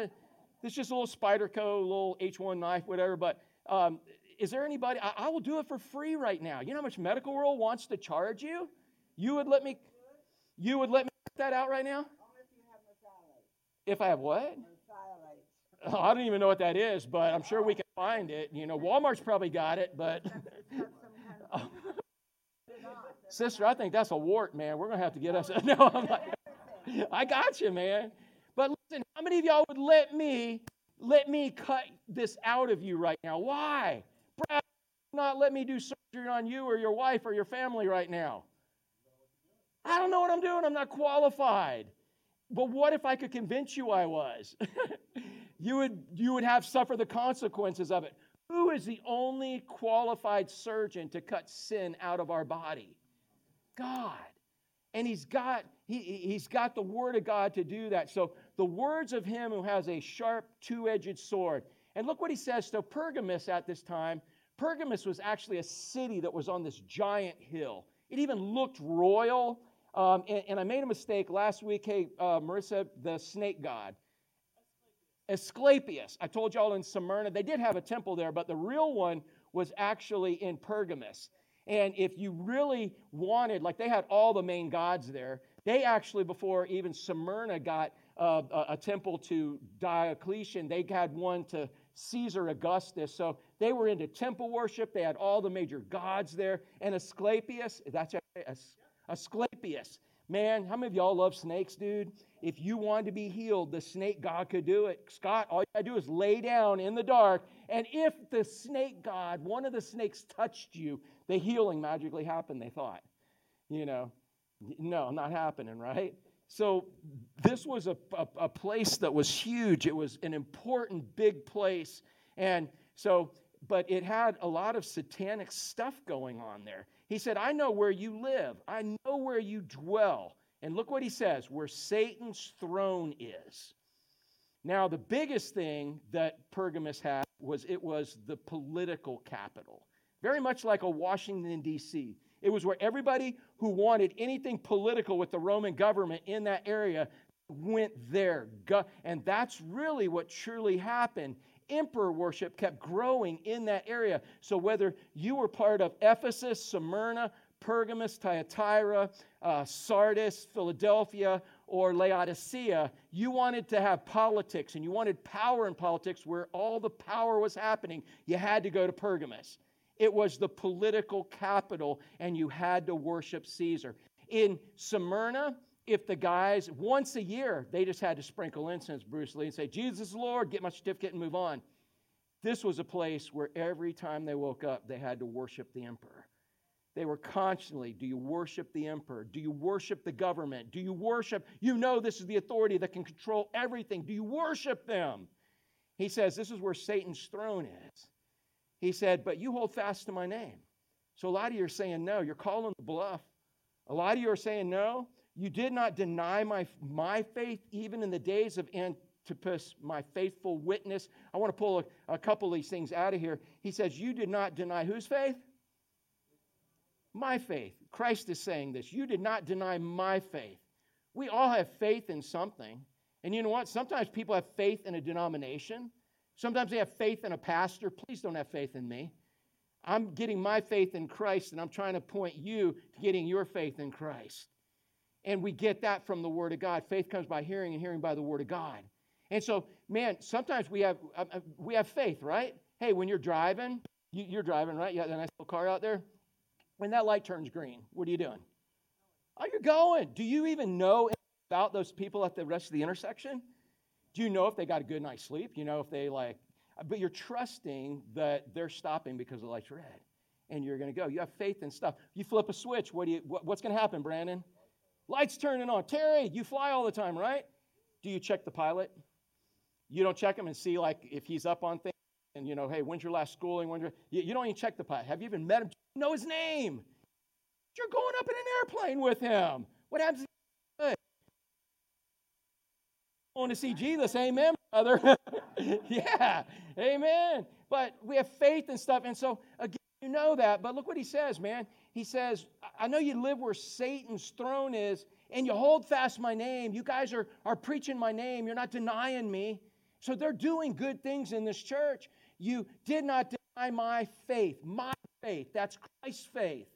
This is just a little spider Spyderco, little H1 knife, whatever. But um, is there anybody? I, I, will do it for free right now. You know how much Medical World wants to charge you? You would let me. You would let me cut that out right now? If I have what? Oh, I don't even know what that is, but I'm sure we can find it. You know, Walmart's probably got it, but. Sister, I think that's a wart, man. We're going to have to get us. No, I'm like, I got you, man. But listen, how many of y'all would let me let me cut this out of you right now? Why? Brad, not let me do surgery on you or your wife or your family right now. I don't know what I'm doing. I'm not qualified. But what if I could convince you I was? you would you would have suffer the consequences of it. Who is the only qualified surgeon to cut sin out of our body? God. And he's got he, he's got the word of God to do that. So the words of him who has a sharp two-edged sword. And look what he says to Pergamus at this time. Pergamus was actually a city that was on this giant hill. It even looked royal. Um, and, and, I made a mistake last week. Hey, uh, Marissa, the snake god. Asclepius. I told y'all in Smyrna, they did have a temple there, but the real one was actually in Pergamus. And if you really wanted, like they had all the main gods there, they actually, before even Smyrna got uh, a, a temple to Diocletian, they had one to Caesar Augustus. So they were into temple worship. They had all the major gods there. And Asclepius, that's Asclepius. Man, how many of y'all love snakes, dude? If you wanted to be healed, the snake God could do it. Scott, all you gotta do is lay down in the dark. And if the snake God, one of the snakes touched you, the healing magically happened, they thought. You know, no, not happening, right? So this was a, a, a, place that was huge. It was an important, big place. And so, but it had a lot of satanic stuff going on there. He said, I know where you live, I know where you dwell. And look what he says where Satan's throne is. Now, the biggest thing that Pergamus had was it was the political capital, very much like a Washington, D.C. It was where everybody who wanted anything political with the Roman government in that area went there. And that's really what truly happened. Emperor worship kept growing in that area. So whether you were part of Ephesus, Smyrna, Pergamus, Thyatira, uh, Sardis, Philadelphia, or Laodicea, you wanted to have politics and you wanted power in politics where all the power was happening, you had to go to Pergamus. It was the political capital, and you had to worship Caesar. In Smyrna, if the guys, once a year, they just had to sprinkle incense, Bruce Lee, and say, Jesus Lord, get my certificate and move on. This was a place where every time they woke up, they had to worship the emperor. They were constantly, do you worship the emperor? Do you worship the government? Do you worship, you know, this is the authority that can control everything. Do you worship them? He says, this is where Satan's throne is. He said, But you hold fast to my name. So a lot of you are saying no. You're calling the bluff. A lot of you are saying no. You did not deny my, my faith even in the days of Antipas, my faithful witness. I want to pull a, a couple of these things out of here. He says, You did not deny whose faith? My faith. Christ is saying this. You did not deny my faith. We all have faith in something. And you know what? Sometimes people have faith in a denomination. Sometimes they have faith in a pastor. Please don't have faith in me. I'm getting my faith in Christ, and I'm trying to point you to getting your faith in Christ. And we get that from the Word of God. Faith comes by hearing, and hearing by the Word of God. And so, man, sometimes we have uh, uh we have faith, right? Hey, when you're driving, you, are driving, right? You got a nice little car out there. When that light turns green, what are you doing? Oh, you're going. Do you even know about those people at the rest of the intersection? Do you know if they got a good night's sleep? You know if they like, but you're trusting that they're stopping because the light's red and you're going to go. You have faith and stuff. You flip a switch. What do you, what, what's going to happen, Brandon? Lights turning on. Terry, you fly all the time, right? Do you check the pilot? You don't check him and see like if he's up on things and you know, hey, when's your last schooling? When's your, you, you don't even check the pilot. Have you even met him? You know his name. You're going up in an airplane with him. What happens? Going to see Jesus, amen, brother. yeah, amen. But we have faith and stuff, and so again, you know that. But look what he says, man. He says, "I know you live where Satan's throne is, and you hold fast my name. You guys are are preaching my name. You're not denying me. So they're doing good things in this church. You did not deny my faith. My faith. That's Christ's faith.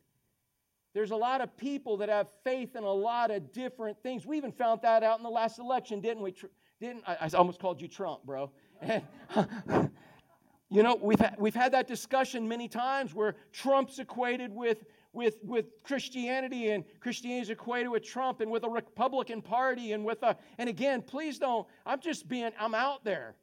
There's a lot of people that have faith in a lot of different things. We even found that out in the last election, didn't we? Didn't I, I almost called you Trump, bro? You know, we've had, we've had that discussion many times where Trump's equated with with with Christianity and Christianity is equated with Trump and with a Republican Party and with a and again, please don't. I'm just being. I'm out there.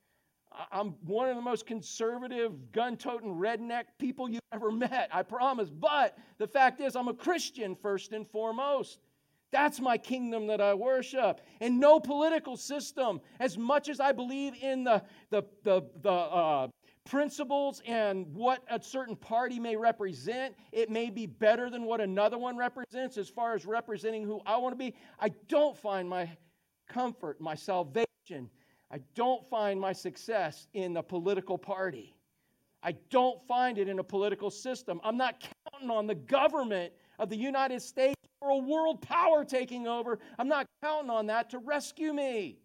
I'm one of the most conservative, gun toting, redneck people you've ever met, I promise. But the fact is, I'm a Christian first and foremost. That's my kingdom that I worship. And no political system, as much as I believe in the, the, the, the uh, principles and what a certain party may represent, it may be better than what another one represents as far as representing who I want to be. I don't find my comfort, my salvation I don't find my success in the political party. I don't find it in a political system. I'm not counting on the government of the United States or a world power taking over. I'm not counting on that to rescue me.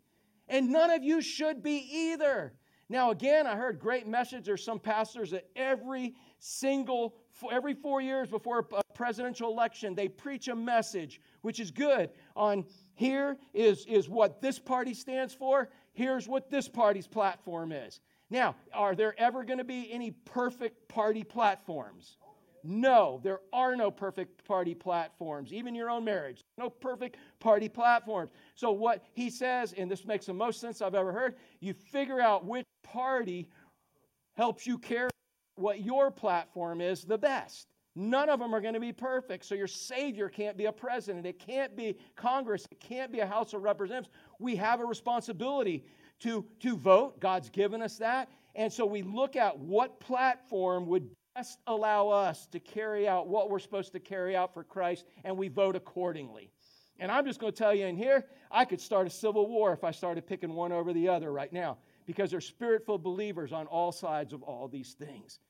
And none of you should be either. Now, again, I heard great message. There's some pastors that every single, every four years before a presidential election, they preach a message, which is good, on here is, is what this party stands for, here's what this party's platform is. Now, are there ever going to be any perfect party platforms? No, there are no perfect party platforms, even your own marriage. No perfect party platforms. So, what he says, and this makes the most sense I've ever heard, you figure out which party helps you carry what your platform is the best. None of them are going to be perfect. So, your Savior can't be a president. It can't be Congress. It can't be a House of Representatives we have a responsibility to, to vote. God's given us that. And so we look at what platform would best allow us to carry out what we're supposed to carry out for Christ, and we vote accordingly. And I'm just going to tell you in here, I could start a civil war if I started picking one over the other right now because there's spirit filled believers on all sides of all these things.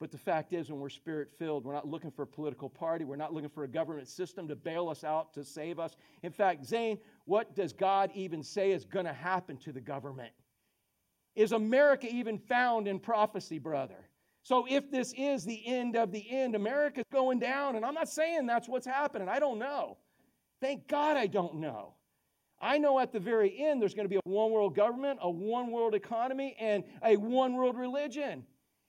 But the fact is, when we're spirit filled, we're not looking for a political party. We're not looking for a government system to bail us out, to save us. In fact, Zane, what does God even say is going to happen to the government? Is America even found in prophecy, brother? So if this is the end of the end, America's going down. And I'm not saying that's what's happening. I don't know. Thank God I don't know. I know at the very end there's going to be a one world government, a one world economy, and a one world religion.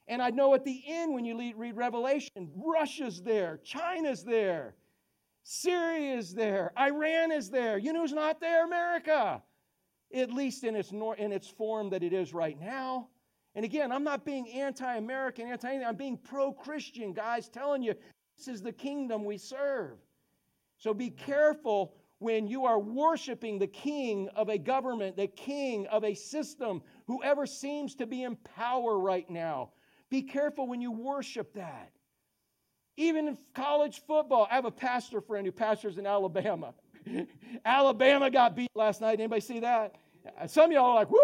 And I know at the end, when you read Revelation, Russia's there, China's there, Syria is there, Iran is there. You know who's not there? America, at least in its, nor- in its form that it is right now. And again, I'm not being anti American, anti anything. I'm being pro Christian, guys, telling you this is the kingdom we serve. So be careful when you are worshiping the king of a government, the king of a system, whoever seems to be in power right now. Be careful when you worship that. Even in college football, I have a pastor friend who pastors in Alabama. Alabama got beat last night. Anybody see that? Some of y'all are like, woo,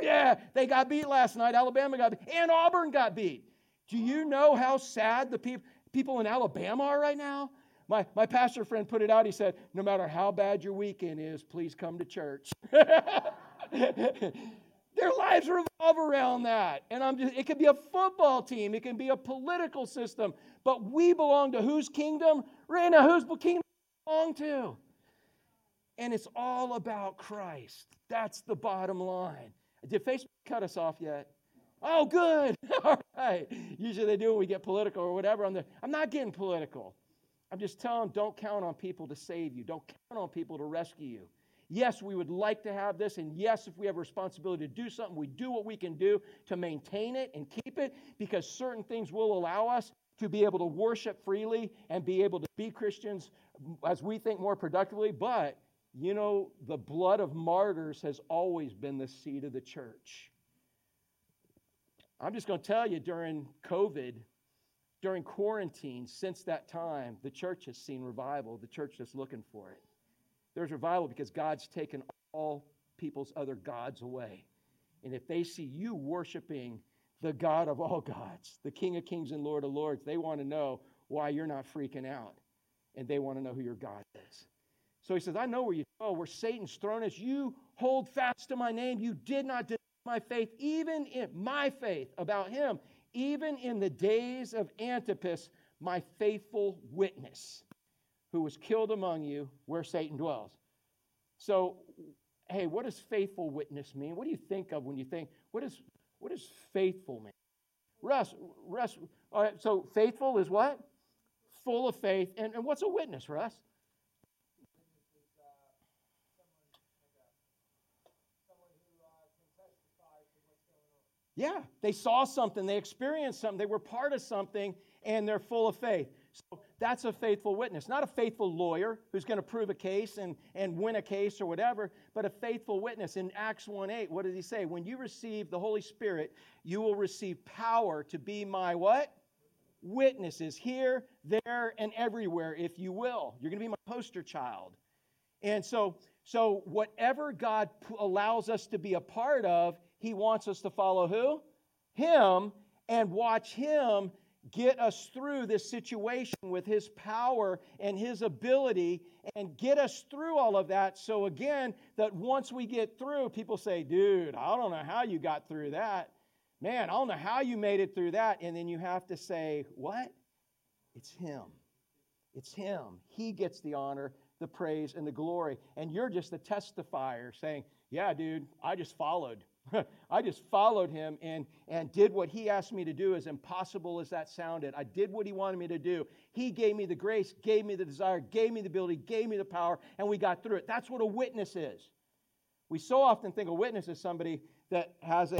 yeah, they got beat last night. Alabama got beat. And Auburn got beat. Do you know how sad the pe- people in Alabama are right now? My, my pastor friend put it out. He said, No matter how bad your weekend is, please come to church. Their lives revolve around that. And I'm just, it could be a football team, it can be a political system, but we belong to whose kingdom? Rena, whose kingdom belong to? And it's all about Christ. That's the bottom line. Did Facebook cut us off yet? Oh, good. All right. Usually they do when we get political or whatever. I'm, I'm not getting political. I'm just telling them don't count on people to save you. Don't count on people to rescue you. Yes, we would like to have this, and yes, if we have a responsibility to do something, we do what we can do to maintain it and keep it because certain things will allow us to be able to worship freely and be able to be Christians as we think more productively. But, you know, the blood of martyrs has always been the seed of the church. I'm just going to tell you during COVID, during quarantine, since that time, the church has seen revival. The church is looking for it. There's revival because God's taken all people's other gods away. And if they see you worshiping the God of all gods, the King of kings and Lord of lords, they want to know why you're not freaking out. And they want to know who your God is. So he says, I know where you go, where Satan's throne is. You hold fast to my name. You did not deny my faith, even in my faith about him, even in the days of Antipas, my faithful witness, who was killed among you where Satan dwells. So, hey, what does faithful witness mean? What do you think of when you think, what is, what does faithful mean? Russ, Russ, all right, so faithful is what? Full of faith. And, and what's a witness, Russ? Yeah, they saw something, they experienced something, they were part of something, and they're full of faith. So that's a faithful witness. Not a faithful lawyer who's going to prove a case and, and win a case or whatever, but a faithful witness. In Acts 1 8, what does he say? When you receive the Holy Spirit, you will receive power to be my what? Witnesses here, there, and everywhere, if you will. You're going to be my poster child. And so, so whatever God allows us to be a part of, he wants us to follow who? Him and watch Him get us through this situation with His power and His ability and get us through all of that. So, again, that once we get through, people say, dude, I don't know how you got through that. Man, I don't know how you made it through that. And then you have to say, what? It's Him. It's Him. He gets the honor, the praise, and the glory. And you're just the testifier saying, yeah, dude, I just followed. I just followed him and, and did what he asked me to do, as impossible as that sounded. I did what he wanted me to do. He gave me the grace, gave me the desire, gave me the ability, gave me the power, and we got through it. That's what a witness is. We so often think a witness is somebody that has a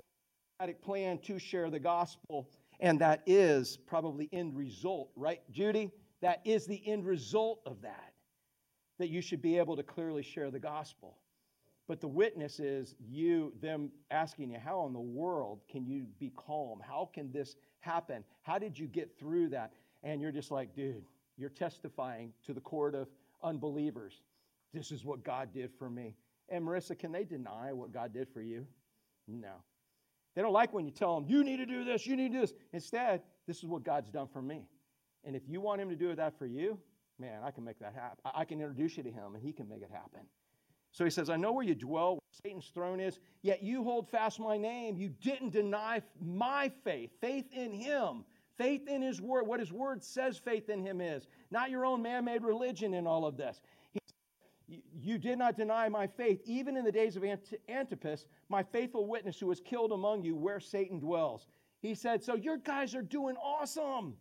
plan to share the gospel, and that is probably end result, right, Judy? That is the end result of that, that you should be able to clearly share the gospel. But the witness is you, them asking you, how in the world can you be calm? How can this happen? How did you get through that? And you're just like, dude, you're testifying to the court of unbelievers. This is what God did for me. And Marissa, can they deny what God did for you? No. They don't like when you tell them, you need to do this, you need to do this. Instead, this is what God's done for me. And if you want Him to do that for you, man, I can make that happen. I can introduce you to Him and He can make it happen. So he says, I know where you dwell, where Satan's throne is, yet you hold fast my name. You didn't deny my faith, faith in him, faith in his word, what his word says faith in him is, not your own man made religion in all of this. He, you did not deny my faith, even in the days of Antipas, my faithful witness who was killed among you where Satan dwells. He said, So your guys are doing awesome.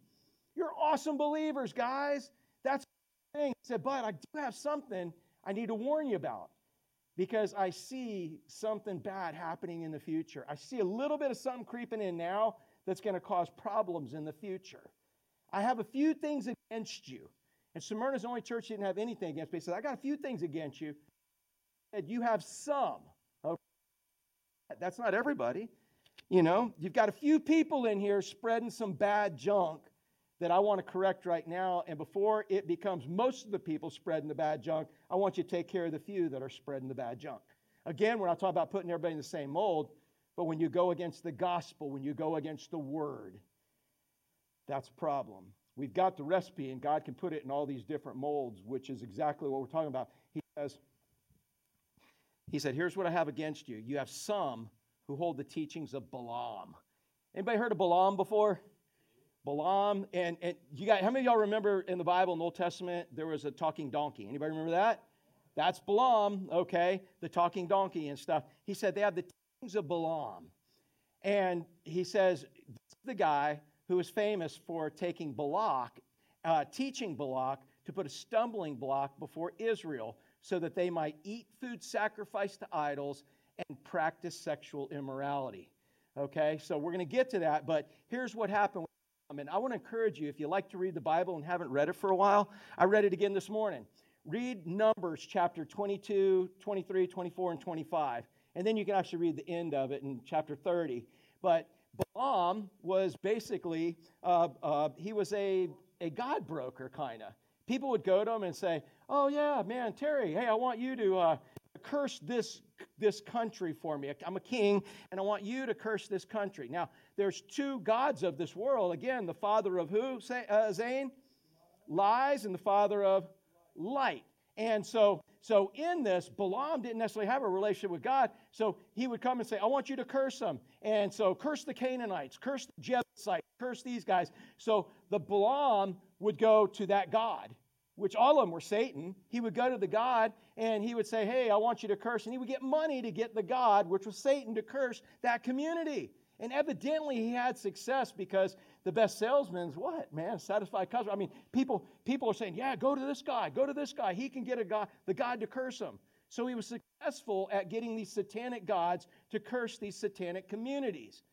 You're awesome believers, guys. That's the thing. He said, But I do have something I need to warn you about because I see something bad happening in the future. I see a little bit of something creeping in now that's going to cause problems in the future. I have a few things against you. And Smyrna's only church didn't have anything against me. He said, I got a few things against you. And you have some. Okay? That's not everybody. You know, you've got a few people in here spreading some bad junk that I want to correct right now. And before it becomes most of the people spreading the bad junk, I want you to take care of the few that are spreading the bad junk. Again, we're not talking about putting everybody in the same mold, but when you go against the gospel, when you go against the word, that's a problem. We've got the recipe, and God can put it in all these different molds, which is exactly what we're talking about. He says, He said, Here's what I have against you. You have some who hold the teachings of Balaam. Anybody heard of Balaam before? Balaam, and, and you got how many of y'all remember in the Bible in the Old Testament there was a talking donkey? Anybody remember that? That's Balaam, okay, the talking donkey and stuff. He said they have the teachings of Balaam. And he says, the guy who is famous for taking Balak, uh, teaching Balak to put a stumbling block before Israel so that they might eat food sacrificed to idols and practice sexual immorality. Okay, so we're going to get to that, but here's what happened. I mean, I want to encourage you if you like to read the Bible and haven't read it for a while, I read it again this morning. Read Numbers chapter 22, 23, 24, and 25. And then you can actually read the end of it in chapter 30. But Balaam was basically, uh, uh, he was a, a God broker, kind of. People would go to him and say, Oh, yeah, man, Terry, hey, I want you to uh, curse this, this country for me. I'm a king, and I want you to curse this country. Now, there's two gods of this world. Again, the father of who, uh, Zane? Lies, and the father of light. And so, so in this, Balaam didn't necessarily have a relationship with God. So he would come and say, I want you to curse them. And so curse the Canaanites, curse the Jebusites, curse these guys. So the Balaam would go to that God, which all of them were Satan. He would go to the God and he would say, Hey, I want you to curse. And he would get money to get the God, which was Satan, to curse that community. And evidently he had success because the best salesman's what, man? Satisfied customer. I mean, people, people are saying, yeah, go to this guy, go to this guy. He can get a guy, the God to curse him. So he was successful at getting these satanic gods to curse these satanic communities.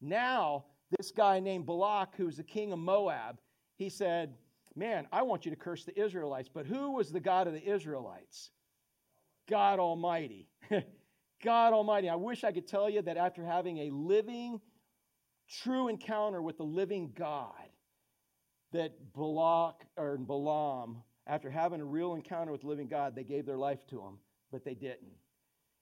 Now, this guy named Balak, who's the king of Moab, he said, Man, I want you to curse the Israelites. But who was the God of the Israelites? God Almighty. God Almighty. I wish I could tell you that after having a living, true encounter with the living God, that Balak or Balaam, after having a real encounter with the living God, they gave their life to him, but they didn't.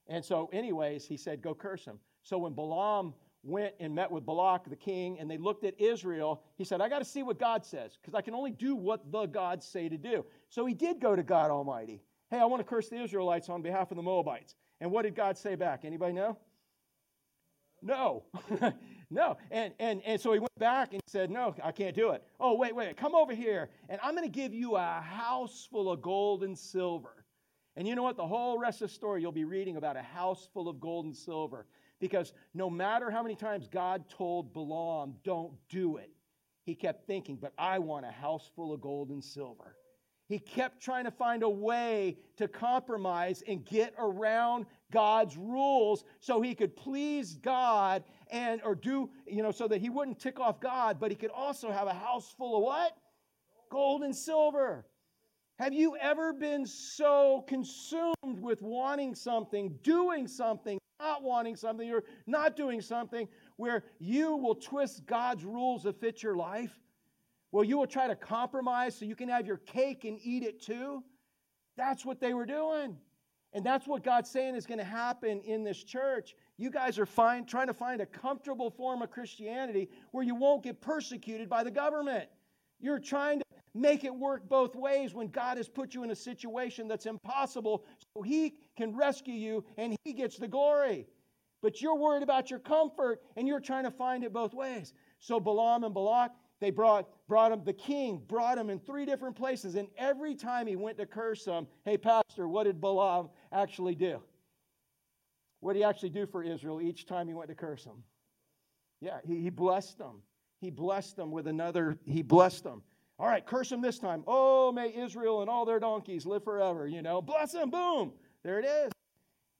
And so, anyways, he said, Go curse him. So when Balaam went and met with Balak, the king, and they looked at Israel, he said, I got to see what God says, because I can only do what the gods say to do. So he did go to God Almighty. Hey, I want to curse the Israelites on behalf of the Moabites. And what did God say back? Anybody know? No. no. And, and, and so he went back and said, No, I can't do it. Oh, wait, wait, come over here. And I'm going to give you a house full of gold and silver. And you know what? The whole rest of the story, you'll be reading about a house full of gold and silver. Because no matter how many times God told Balaam, Don't do it, he kept thinking, But I want a house full of gold and silver. He kept trying to find a way to compromise and get around God's rules so he could please God and or do, you know, so that he wouldn't tick off God, but he could also have a house full of what? Gold and silver. Have you ever been so consumed with wanting something, doing something, not wanting something, or not doing something where you will twist God's rules to fit your life? Well, you will try to compromise so you can have your cake and eat it too. That's what they were doing. And that's what God's saying is going to happen in this church. You guys are find, trying to find a comfortable form of Christianity where you won't get persecuted by the government. You're trying to make it work both ways when God has put you in a situation that's impossible so He can rescue you and He gets the glory. But you're worried about your comfort and you're trying to find it both ways. So Balaam and Balak, they brought, brought him, the king brought him in three different places. And every time he went to curse them, hey, Pastor, what did Balaam actually do? What did he actually do for Israel each time he went to curse them? Yeah, he, he blessed them. He blessed them with another, he blessed them. All right, curse them this time. Oh, may Israel and all their donkeys live forever, you know. Bless them, boom. There it is.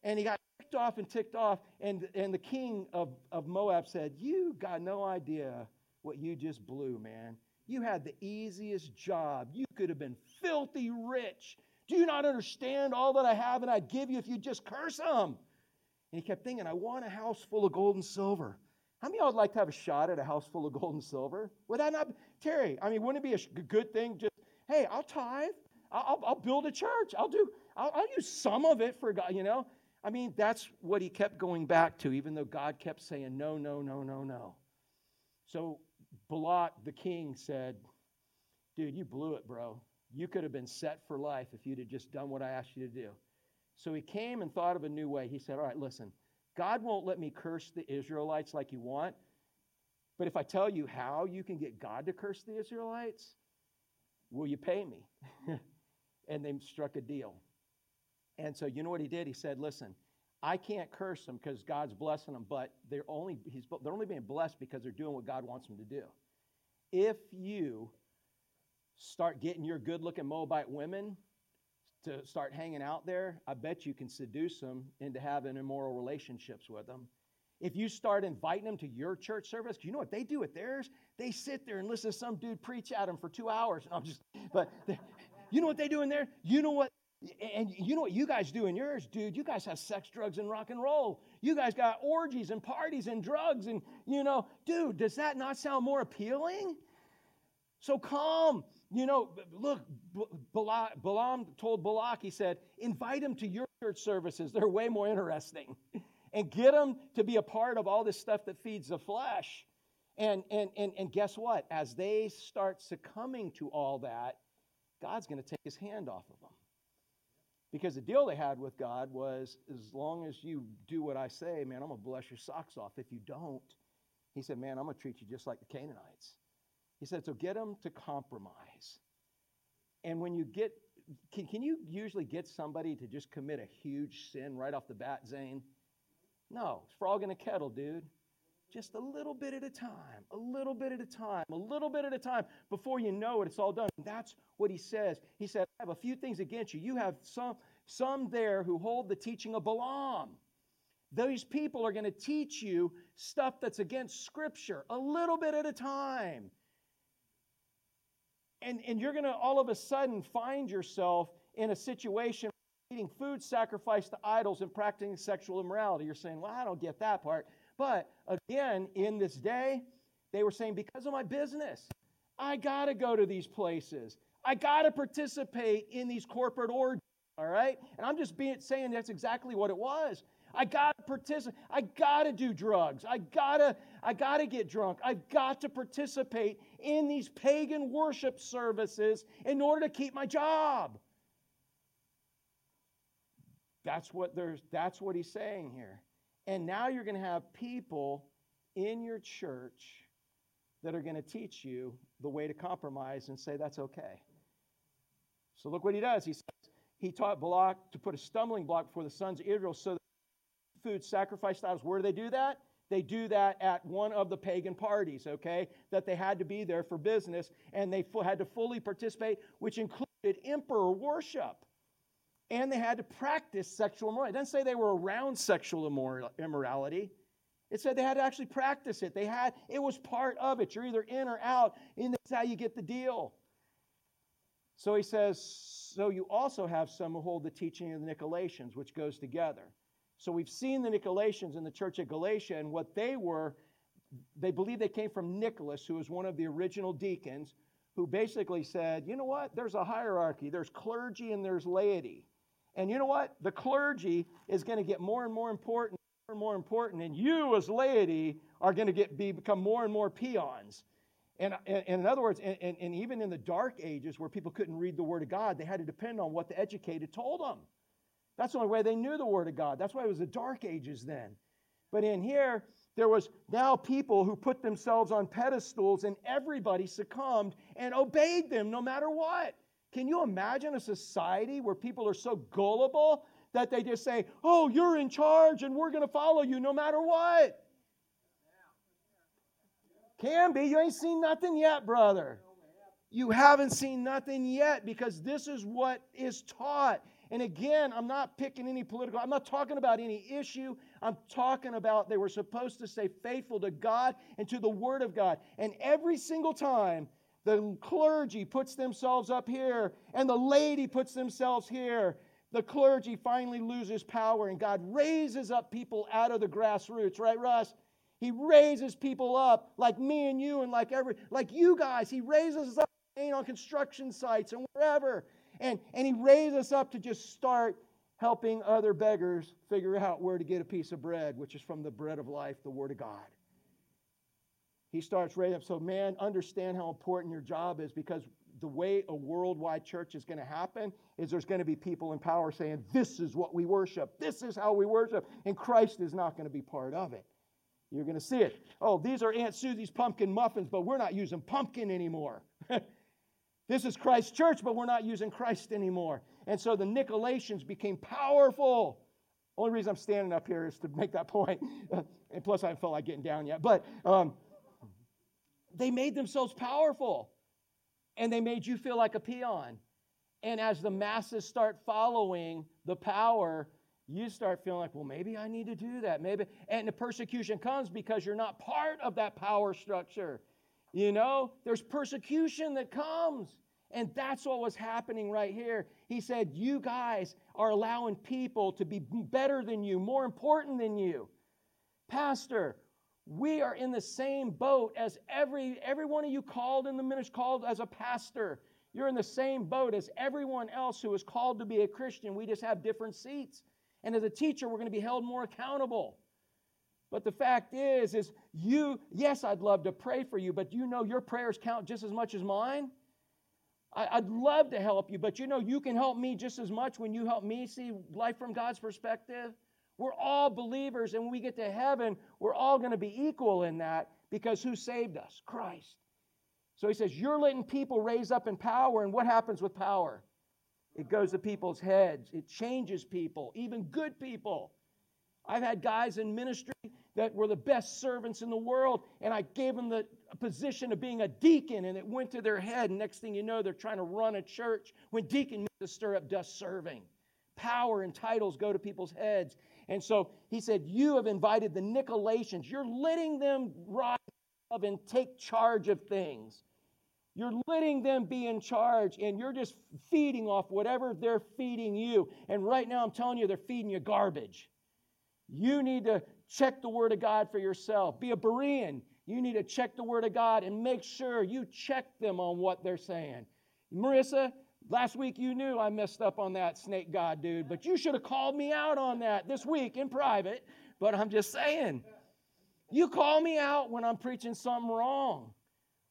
And he got ticked off and ticked off. And, and the king of, of Moab said, You got no idea what you just blew, man. You had the easiest job. You could have been filthy rich. Do you not understand all that I have and I'd give you if you just curse them? And he kept thinking, I want a house full of gold and silver. How many of y'all would like to have a shot at a house full of gold and silver? Would that not, Terry? I mean, wouldn't it be a good thing? Just hey, I'll tithe. I'll, I'll build a church. I'll do. I'll, I'll use some of it for God. You know. I mean, that's what he kept going back to, even though God kept saying no, no, no, no, no. So Balak, the king, said, Dude, you blew it, bro. You could have been set for life if you'd have just done what I asked you to do. So he came and thought of a new way. He said, All right, listen, God won't let me curse the Israelites like you want, but if I tell you how you can get God to curse the Israelites, will you pay me? and they struck a deal. And so, you know what he did? He said, Listen, I can't curse them because God's blessing them, but they're only, he's, they're only being blessed because they're doing what God wants them to do. If you start getting your good looking Moabite women to start hanging out there, I bet you can seduce them into having immoral relationships with them. If you start inviting them to your church service, you know what they do at theirs? They sit there and listen to some dude preach at them for two hours. And I'm just, but you know what they do in there? You know what and you know what you guys do in yours, dude? You guys have sex, drugs, and rock and roll. You guys got orgies and parties and drugs. And, you know, dude, does that not sound more appealing? So come. You know, look, Balaam told Balak, he said, invite them to your church services. They're way more interesting. And get them to be a part of all this stuff that feeds the flesh. And, and, and, and guess what? As they start succumbing to all that, God's going to take his hand off of them. Because the deal they had with God was as long as you do what I say, man, I'm going to bless your socks off. If you don't, he said, man, I'm going to treat you just like the Canaanites. He said, so get them to compromise. And when you get, can, can you usually get somebody to just commit a huge sin right off the bat, Zane? No, it's frog in a kettle, dude. Just a little bit at a time, a little bit at a time, a little bit at a time. Before you know it, it's all done. That's what he says. He said, I have a few things against you. You have some, some there who hold the teaching of Balaam. Those people are going to teach you stuff that's against Scripture, a little bit at a time. And, and you're going to all of a sudden find yourself in a situation eating food sacrificed to idols and practicing sexual immorality. You're saying, well, I don't get that part. But again, in this day, they were saying, because of my business, I got to go to these places. I got to participate in these corporate orgies, all right? And I'm just being, saying that's exactly what it was. I got to participate. I got to do drugs. I got to I got to get drunk. I've got to participate in these pagan worship services in order to keep my job. That's what there's that's what he's saying here. And now you're going to have people in your church that are going to teach you the way to compromise and say that's okay. So look what he does. He says he taught Balak to put a stumbling block before the sons of Israel so that food sacrificed idols. Where do they do that? They do that at one of the pagan parties, okay? That they had to be there for business and they had to fully participate, which included emperor worship and they had to practice sexual immorality. It doesn't say they were around sexual immorality. It said they had to actually practice it. They had it was part of it. You're either in or out, and that's how you get the deal. So he says, so you also have some who hold the teaching of the Nicolaitans, which goes together. So we've seen the Nicolaitans in the church of Galatia, and what they were, they believe they came from Nicholas, who was one of the original deacons, who basically said, you know what? There's a hierarchy. There's clergy and there's laity. And you know what? The clergy is going to get more and more important, more and more important, and you as laity are going to get be, become more and more peons. And, and, and in other words, and, and, and even in the dark ages where people couldn't read the Word of God, they had to depend on what the educated told them. That's the only way they knew the Word of God. That's why it was the dark ages then. But in here, there was now people who put themselves on pedestals and everybody succumbed and obeyed them no matter what. Can you imagine a society where people are so gullible that they just say, Oh, you're in charge and we're going to follow you no matter what? Can be. You ain't seen nothing yet, brother. You haven't seen nothing yet because this is what is taught. And again, I'm not picking any political, I'm not talking about any issue. I'm talking about they were supposed to stay faithful to God and to the Word of God. And every single time the clergy puts themselves up here, and the lady puts themselves here. The clergy finally loses power, and God raises up people out of the grassroots, right, Russ? He raises people up like me and you, and like every like you guys. He raises us up on construction sites and wherever, and and he raises us up to just start helping other beggars figure out where to get a piece of bread, which is from the bread of life, the Word of God he starts raising up. So, man, understand how important your job is because the way a worldwide church is going to happen is there's going to be people in power saying, This is what we worship. This is how we worship. And Christ is not going to be part of it. You're going to see it. Oh, these are Aunt Susie's pumpkin muffins, but we're not using pumpkin anymore. this is Christ's church, but we're not using Christ anymore. And so the Nicolaitans became powerful. Only reason I'm standing up here is to make that point. and plus, I haven't felt like getting down yet. But um, they made themselves powerful and they made you feel like a peon. And as the masses start following the power, you start feeling like, well, maybe I need to do that. Maybe. And the persecution comes because you're not part of that power structure. You know, there's persecution that comes. And that's what was happening right here. He said, You guys are allowing people to be better than you, more important than you. Pastor, we are in the same boat as every, every one of you called in the ministry, called as a pastor. You're in the same boat as everyone else who is called to be a Christian. We just have different seats. And as a teacher, we're going to be held more accountable. But the fact is, is you, yes, I'd love to pray for you, but you know your prayers count just as much as mine. I, would love to help you, but you know you can help me just as much when you help me see life from God's perspective. We're all believers, and when we get to heaven, we're all going to be equal in that because who saved us? Christ. So he says, You're letting people raise up in power, and what happens with power? It goes to people's heads, it changes people, even good people. I've had guys in ministry that were the best servants in the world, and I gave them the position of being a deacon, and it went to their head. And next thing you know, they're trying to run a church when deacon means to stir up dust serving. Power and titles go to people's heads, and so he said, You have invited the Nicolaitans. You're letting them rise up and take charge of things. You're letting them be in charge, and you're just feeding off whatever they're feeding you. And right now, I'm telling you, they're feeding you garbage. You need to check the Word of God for yourself. Be a Berean. You need to check the Word of God and make sure you check them on what they're saying. Marissa, Last week you knew I messed up on that snake God dude, but you should have called me out on that this week in private. But I'm just saying, you call me out when I'm preaching something wrong.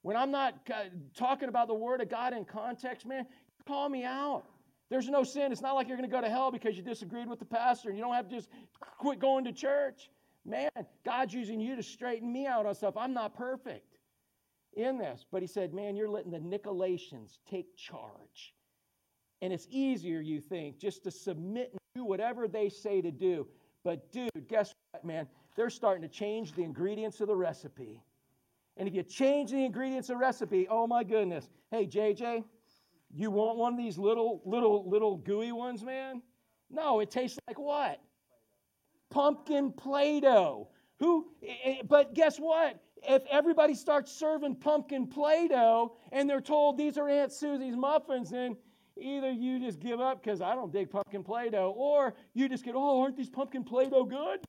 When I'm not uh, talking about the Word of God in context, man, call me out. There's no sin. It's not like you're going to go to hell because you disagreed with the pastor and you don't have to just quit going to church. Man, God's using you to straighten me out on stuff. I'm not perfect in this. But he said, man, you're letting the Nicolaitans take charge. And it's easier, you think, just to submit and do whatever they say to do. But, dude, guess what, man? They're starting to change the ingredients of the recipe. And if you change the ingredients of the recipe, oh my goodness. Hey, JJ, you want one of these little, little, little gooey ones, man? No, it tastes like what? Pumpkin Play Doh. Who, eh, eh, but guess what? If everybody starts serving pumpkin Play Doh and they're told these are Aunt Susie's muffins, then Either you just give up because I don't dig pumpkin Play Doh, or you just get, oh, aren't these pumpkin Play Doh good?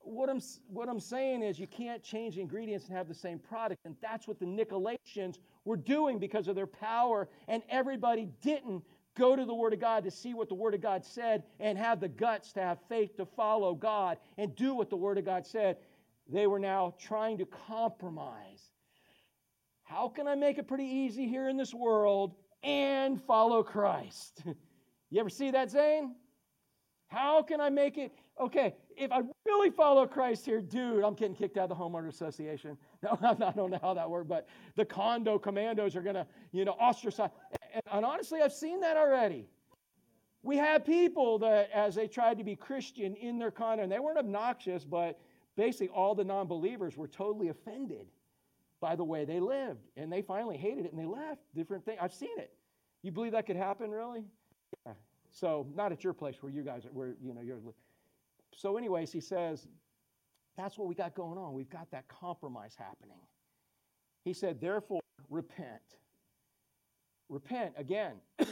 What I'm, what I'm saying is, you can't change ingredients and have the same product. And that's what the Nicolaitans were doing because of their power. And everybody didn't go to the Word of God to see what the Word of God said and have the guts to have faith to follow God and do what the Word of God said. They were now trying to compromise. How can I make it pretty easy here in this world and follow Christ. you ever see that, Zane? How can I make it? Okay, if I really follow Christ here, dude, I'm getting kicked out of the homeowner association. No, I don't know how that worked, but the condo commandos are to, you know, ostracize. And, and honestly, I've seen that already. We had people that, as they tried to be Christian in their condo, and they weren't obnoxious, but basically all the non believers were totally offended by the way they lived. And they finally hated it and they left. Different thing. I've seen it. You believe that could happen, really? Yeah. So not at your place where you guys are, where you know you're. So, anyways, he says, that's what we got going on. We've got that compromise happening. He said, therefore, repent. Repent again.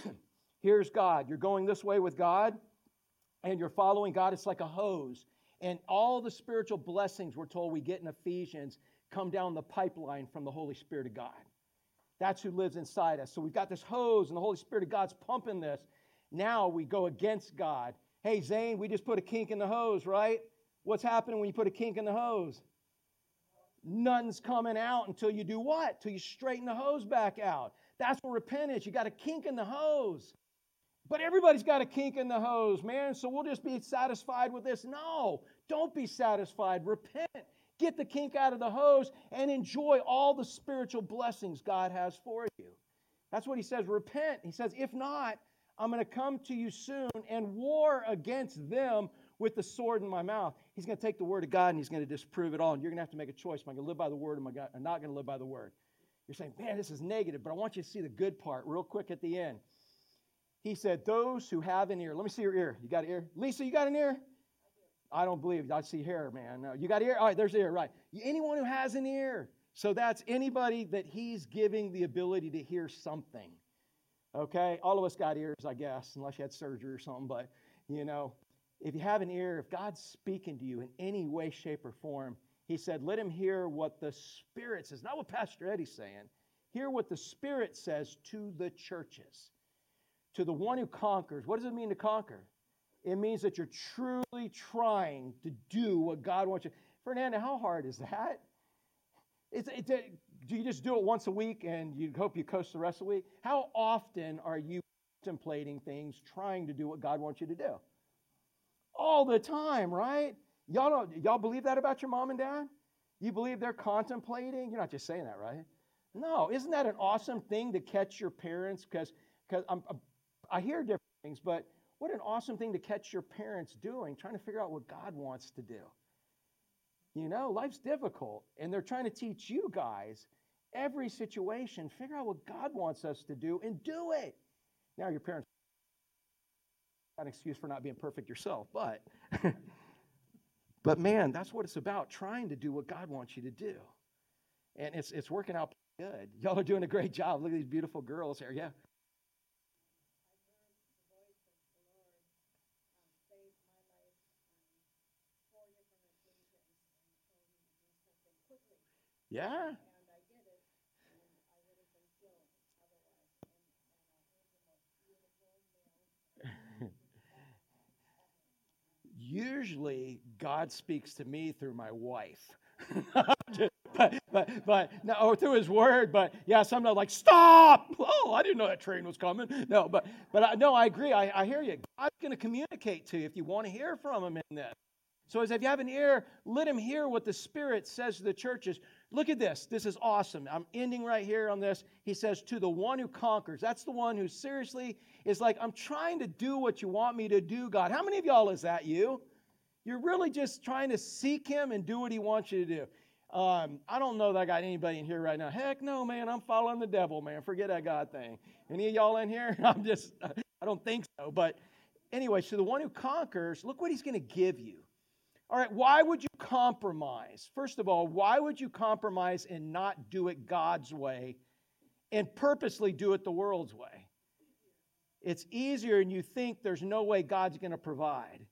Here's God. You're going this way with God, and you're following God. It's like a hose. And all the spiritual blessings we're told we get in Ephesians come down the pipeline from the Holy Spirit of God. That's who lives inside us. So we've got this hose, and the Holy Spirit of God's pumping this. Now we go against God. Hey, Zane, we just put a kink in the hose, right? What's happening when you put a kink in the hose? Nothing's coming out until you do what? Until you straighten the hose back out. That's what repent is. You got a kink in the hose. But everybody's got a kink in the hose, man. So we'll just be satisfied with this. No, don't be satisfied. Repent get the kink out of the hose, and enjoy all the spiritual blessings God has for you. That's what he says repent. He says, if not, I'm going to come to you soon and war against them with the sword in my mouth. He's going to take the word of God and he's going to disprove it all. And you're going to have to make a choice. Am I going to live by the word or am I not going to live by the word? You're saying, man, this is negative, but I want you to see the good part real quick at the end. He said, Those who have an ear. Let me see your ear. You got an ear? Lisa, you got an ear? I don't believe. I see hair, man. No, you got ear? All right, there's ear, right. Anyone who has an ear. So that's anybody that he's giving the ability to hear something. Okay? All of us got ears, I guess, unless you had surgery or something. But, you know, if you have an ear, if God's speaking to you in any way, shape, or form, he said, let him hear what the Spirit says. Not what Pastor Eddie's saying. Hear what the Spirit says to the churches. To the one who conquers. What does it mean to conquer? It means that you're truly trying to do what God wants you. Fernanda, how hard is that? It's, it's a, do you just do it once a week and you hope you coast the rest of the week? How often are you contemplating things, trying to do what God wants you to do? All the time, right? Y'all don't, y'all believe that about your mom and dad? You believe they're contemplating? You're not just saying that, right? No, isn't that an awesome thing to catch your parents? Because because I hear different things, but what an awesome thing to catch your parents doing, trying to figure out what God wants to do. You know, life's difficult, and they're trying to teach you guys every situation, figure out what God wants us to do and do it. Now, your parents an excuse for not being perfect yourself, but but man, that's what it's about, trying to do what God wants you to do. And it's it's working out good. Y'all are doing a great job. Look at these beautiful girls here. Yeah. Yeah. Usually, God speaks to me through my wife. but, but, but, no, or through his word, but yeah, sometimes like, stop! Oh, I didn't know that train was coming. No, but, but I, no, I agree. I, I hear you. God's going to communicate to you if you want to hear from him in this. So, as if you have an ear, let him hear what the Spirit says to the churches. Look at this. This is awesome. I'm ending right here on this. He says, To the one who conquers. That's the one who seriously is like, I'm trying to do what you want me to do, God. How many of y'all is that you? You're really just trying to seek Him and do what He wants you to do. Um, I don't know that I got anybody in here right now. Heck no, man. I'm following the devil, man. Forget that God thing. Any of y'all in here? I'm just, I don't think so. But anyway, so the one who conquers, look what He's going to give you. All right, why would you compromise? First of all, why would you compromise and not do it God's way and purposely do it the world's way? It's easier and you think there's no way God's going to provide.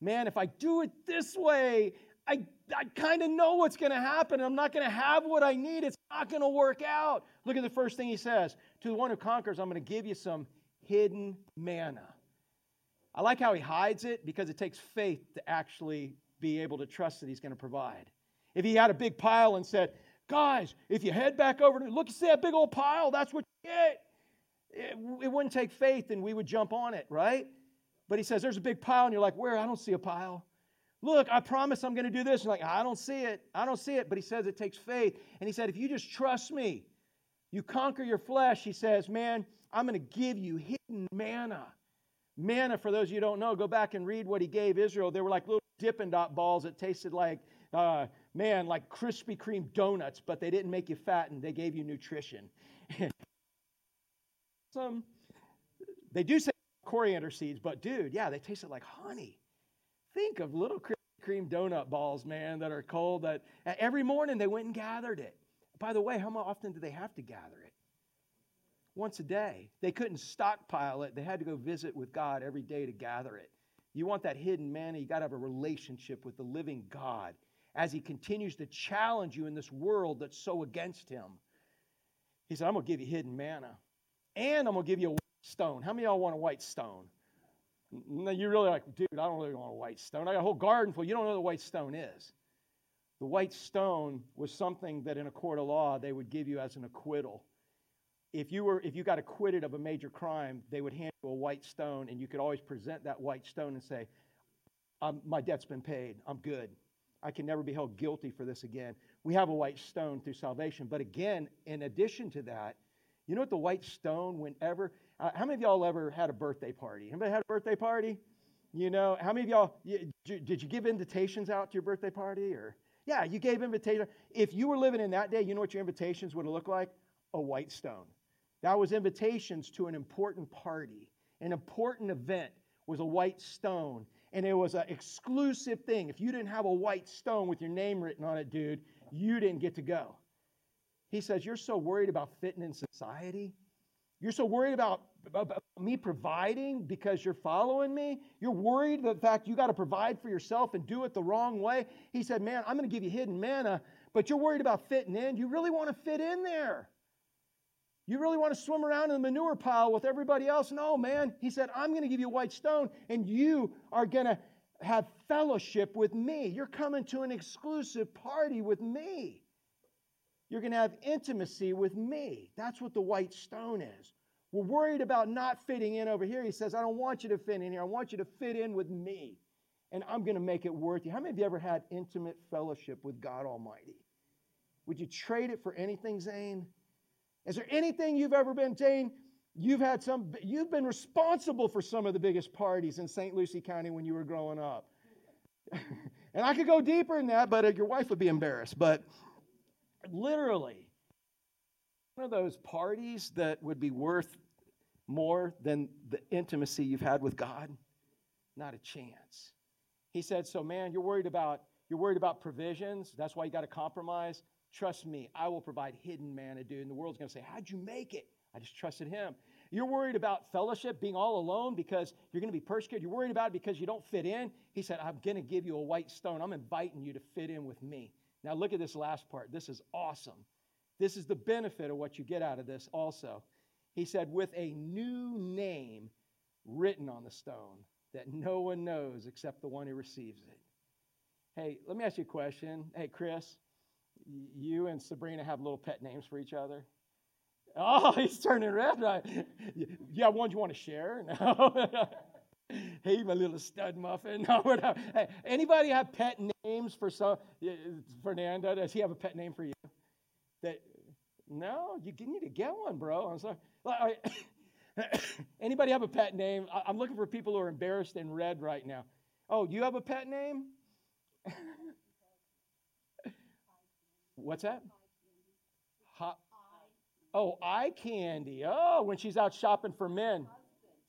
Man, if I do it this way, I, I kind of know what's going to happen. I'm not going to have what I need. It's not going to work out. Look at the first thing he says To the one who conquers, I'm going to give you some hidden manna. I like how he hides it because it takes faith to actually be able to trust that He's going to provide. If He had a big pile and said, Guys, if you head back over to look, see that big old pile? That's what you get. It, it wouldn't take faith and we would jump on it, right? But He says, There's a big pile, and you're like, Where? I don't see a pile. Look, I promise I'm going to do this. You're like, I don't see it. I don't see it. But He says it takes faith. And He said, If you just trust me, you conquer your flesh, He says, Man, I'm going to give you hidden manna. Manna, for those you don't know, go back and read what he gave Israel. They were like little Dippin' Dot balls that tasted like, uh, man, like Krispy Kreme donuts, but they didn't make you fat and they gave you nutrition. Some, they do say coriander seeds, but dude, yeah, they tasted like honey. Think of little Krispy Kreme donut balls, man, that are cold. That every morning they went and gathered it. By the way, how often do they have to gather it? Once a day. They couldn't stockpile it, they had to go visit with God every day to gather it. You want that hidden manna, you got to have a relationship with the living God as He continues to challenge you in this world that's so against Him. He said, I'm going to give you hidden manna, and I'm going to give you a white stone. How many of y'all want a white stone? No, you're really like, dude, I don't really want a white stone. I got a whole garden full. You don't know what a white stone is. The white stone was something that in a court of law they would give you as an acquittal if you were if you got acquitted of a major crime, they would hand you a white stone, and you could always present that white stone and say, "My debt's been paid. I'm good. I can never be held guilty for this again." We have a white stone through salvation, but again, in addition to that, you know what the white stone? Whenever Uh, how many of y'all ever had a birthday party? Anybody had a birthday party? You know, how many of y'all you, did you give invitations out to your birthday party or yeah, you gave invitations. If you were living in that day, you know what your invitations would have looked like? A white stone. That was invitations to an important party. An important event was a white stone. And it was an exclusive thing. If you didn't have a white stone with your name written on it, dude, you didn't get to go. He says, You're so worried about fitting in society. You're so worried about, about me providing because you're following me. You're worried that the fact you got to provide for yourself and do it the wrong way. He said, Man, I'm going to give you hidden manna, but you're worried about fitting in. You really want to fit in there. You really want to swim around in the manure pile with everybody else? No, man. He said, I'm going to give you a white stone, and you are going to have fellowship with me. You're coming to an exclusive party with me. You're going to have intimacy with me. That's what the white stone is. We're worried about not fitting in over here. He says, I don't want you to fit in here. I want you to fit in with me. And I'm going to make it worth you. How many of you ever had intimate fellowship with God Almighty? Would you trade it for anything, Zane? Is there anything you've ever been, Jane? You've had some, you've been responsible for some of the biggest parties in St. Lucie County when you were growing up. and I could go deeper in that, but uh, your wife would be embarrassed. But literally, one of those parties that would be worth more than the intimacy you've had with God? Not a chance. He said, So, man, you're worried about you're worried about provisions. That's why you got to compromise. Trust me, I will provide hidden manna, dude. And the world's going to say, How'd you make it? I just trusted him. You're worried about fellowship, being all alone because you're going to be persecuted. You're worried about it because you don't fit in. He said, I'm going to give you a white stone. I'm inviting you to fit in with me. Now, look at this last part. This is awesome. This is the benefit of what you get out of this also. He said, with a new name written on the stone that no one knows except the one who receives it. Hey, let me ask you a question. Hey, Chris, you and Sabrina have little pet names for each other? Oh, he's turning red? Yeah, one you want to share? No. hey, my little stud muffin. No. Hey, anybody have pet names for some? Fernanda, does he have a pet name for you? That no, you need to get one, bro. I'm sorry. Anybody have a pet name? I'm looking for people who are embarrassed and red right now. Oh, you have a pet name? What's that? Oh, eye candy. Oh, when she's out shopping for men.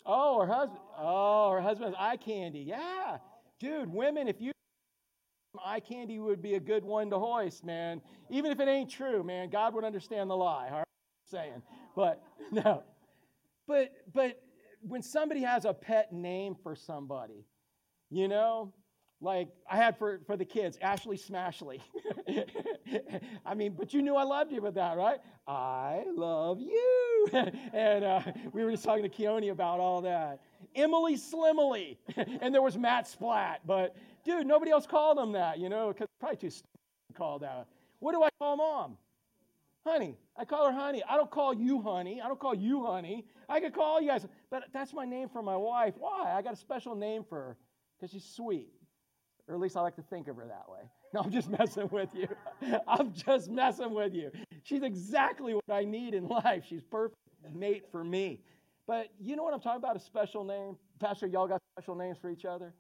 Oh, her husband. Oh, her husband's eye candy. Yeah. Dude, women, if you eye candy would be a good one to hoist, man. Even if it ain't true, man, God would understand the lie. All right? I'm saying. But no. But but when somebody has a pet name for somebody, you know, like I had for, for the kids, Ashley Smashley. I mean, but you knew I loved you with that, right? I love you. and uh, we were just talking to Keone about all that. Emily Slimily. and there was Matt Splat. But dude, nobody else called him that, you know, because probably too stupid called out. What do I call mom? Honey. I call her honey. I don't call you honey. I don't call you honey. I could call you guys, but that's my name for my wife. Why? I got a special name for her because she's sweet. Or at least I like to think of her that way. No, I'm just messing with you. I'm just messing with you. She's exactly what I need in life. She's perfect mate for me. But you know what I'm talking about? A special name. Pastor, y'all got special names for each other?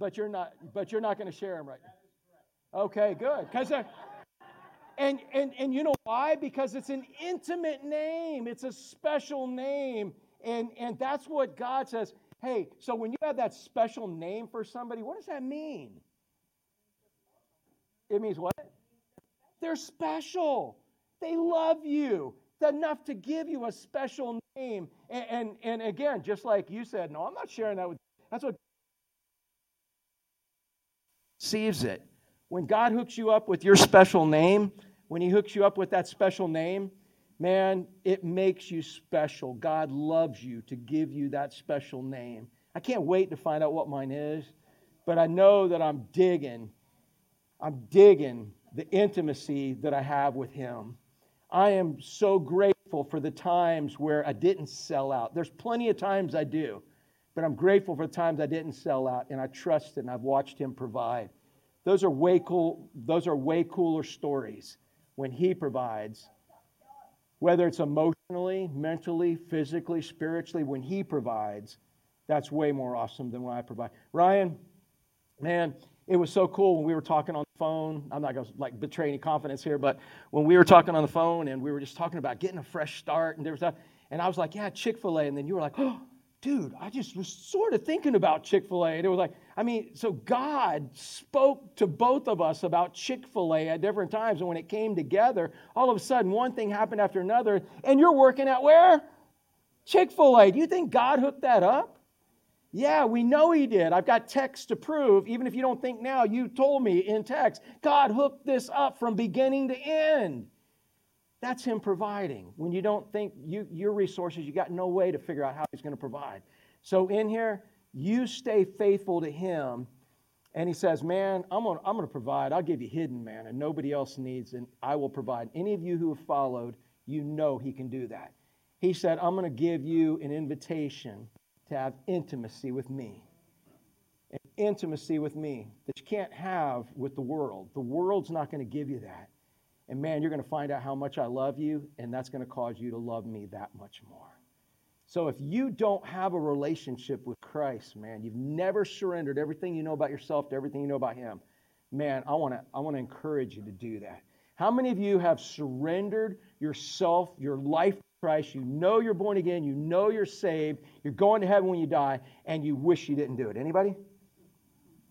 But you're not but you're not going to share them right now. Okay, good. Because uh, and, and, and you know why? Because it's an intimate name, it's a special name. And, and that's what God says. Hey, so when you have that special name for somebody, what does that mean? It means what? They're special. They love you enough to give you a special name. And, and, and again, just like you said, no, I'm not sharing that with you. That's what sees it. When God hooks you up with your special name, when He hooks you up with that special name, man, it makes you special. God loves you to give you that special name. I can't wait to find out what mine is, but I know that I'm digging. I'm digging the intimacy that I have with Him. I am so grateful for the times where I didn't sell out. There's plenty of times I do, but I'm grateful for the times I didn't sell out and I trusted and I've watched Him provide. Those are way cool. Those are way cooler stories when He provides Whether it's emotionally, mentally, physically, spiritually, when He provides, that's way more awesome than what I provide. Ryan, man, it was so cool when we were talking on the phone. I'm not going to like betray any confidence here, but when we were talking on the phone and we were just talking about getting a fresh start and there was that, and I was like, yeah, Chick fil A. And then you were like, oh, dude, I just was sort of thinking about Chick fil A. And it was like, I mean, so God spoke to both of us about Chick fil A at different times. And when it came together, all of a sudden one thing happened after another. And you're working at where? Chick fil A. Do you think God hooked that up? Yeah, we know he did. I've got text to prove. Even if you don't think now, you told me in text. God hooked this up from beginning to end. That's him providing. When you don't think you, your resources, you got no way to figure out how he's going to provide. So in here, you stay faithful to him. And he says, Man, I'm going I'm to provide. I'll give you hidden man, and nobody else needs, and I will provide. Any of you who have followed, you know he can do that. He said, I'm going to give you an invitation to have intimacy with me. And intimacy with me that you can't have with the world. The world's not going to give you that. And man, you're going to find out how much I love you, and that's going to cause you to love me that much more. So if you don't have a relationship with Christ, man, you've never surrendered everything you know about yourself to everything you know about Him, man, I want to I want to encourage you to do that. How many of you have surrendered yourself, your life to Christ, you know you're born again, you know you're saved, you're going to heaven when you die, and you wish you didn't do it. Anybody?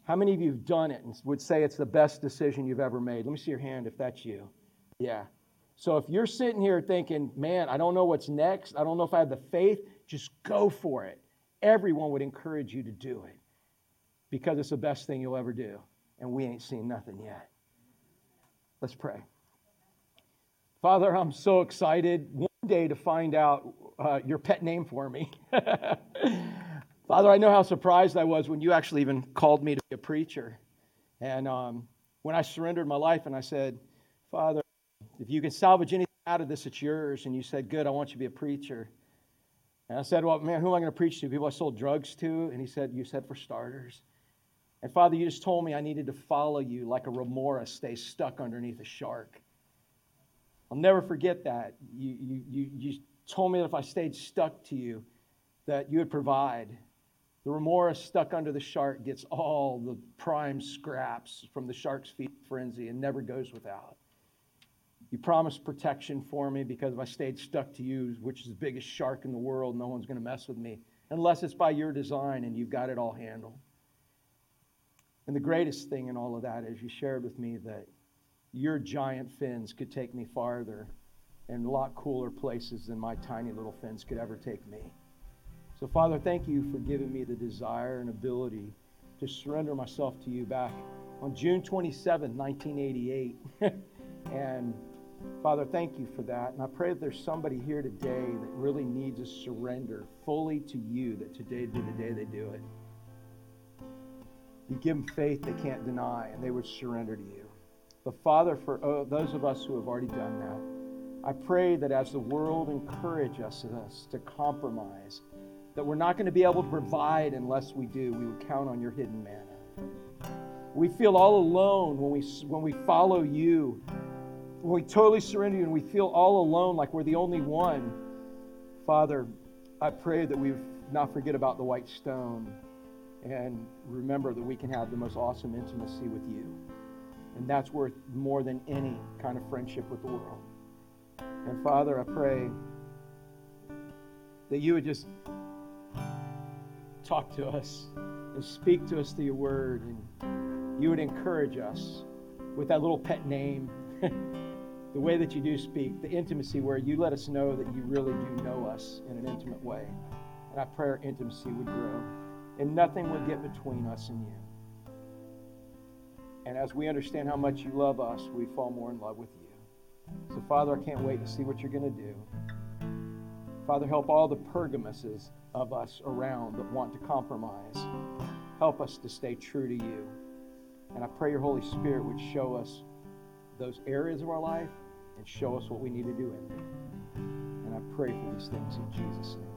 How many of you have done it and would say it's the best decision you've ever made? Let me see your hand if that's you. Yeah. So if you're sitting here thinking, man, I don't know what's next, I don't know if I have the faith, just go for it. Everyone would encourage you to do it because it's the best thing you'll ever do. And we ain't seen nothing yet. Let's pray. Father, I'm so excited one day to find out uh, your pet name for me. Father, I know how surprised I was when you actually even called me to be a preacher. And um, when I surrendered my life and I said, Father, if you can salvage anything out of this, it's yours. And you said, Good, I want you to be a preacher. And I said, Well, man, who am I going to preach to? People I sold drugs to? And he said, You said for starters. And Father, you just told me I needed to follow you like a remora stays stuck underneath a shark. I'll never forget that. You, you, you, you told me that if I stayed stuck to you, that you would provide. The remora stuck under the shark gets all the prime scraps from the shark's feet frenzy and never goes without. You promised protection for me because if I stayed stuck to you, which is the biggest shark in the world, no one's going to mess with me unless it's by your design and you've got it all handled. And the greatest thing in all of that is you shared with me that your giant fins could take me farther and a lot cooler places than my tiny little fins could ever take me. So, Father, thank you for giving me the desire and ability to surrender myself to you back on June 27, 1988. and Father, thank you for that. And I pray that there's somebody here today that really needs to surrender fully to you, that today be the day they do it. You give them faith they can't deny, and they would surrender to you. But Father, for uh, those of us who have already done that, I pray that as the world encourages us to compromise, that we're not going to be able to provide unless we do. We would count on your hidden manna. We feel all alone when we, when we follow you, we totally surrender you and we feel all alone like we're the only one. Father, I pray that we not forget about the white stone and remember that we can have the most awesome intimacy with you. And that's worth more than any kind of friendship with the world. And Father, I pray that you would just talk to us and speak to us through your word. And you would encourage us with that little pet name, the way that you do speak, the intimacy where you let us know that you really do know us in an intimate way. And I pray our intimacy would grow and nothing would get between us and you. And as we understand how much you love us, we fall more in love with you. So, Father, I can't wait to see what you're going to do. Father, help all the Pergamuses of us around that want to compromise. Help us to stay true to you. And I pray your Holy Spirit would show us those areas of our life and show us what we need to do in them. And I pray for these things in Jesus' name.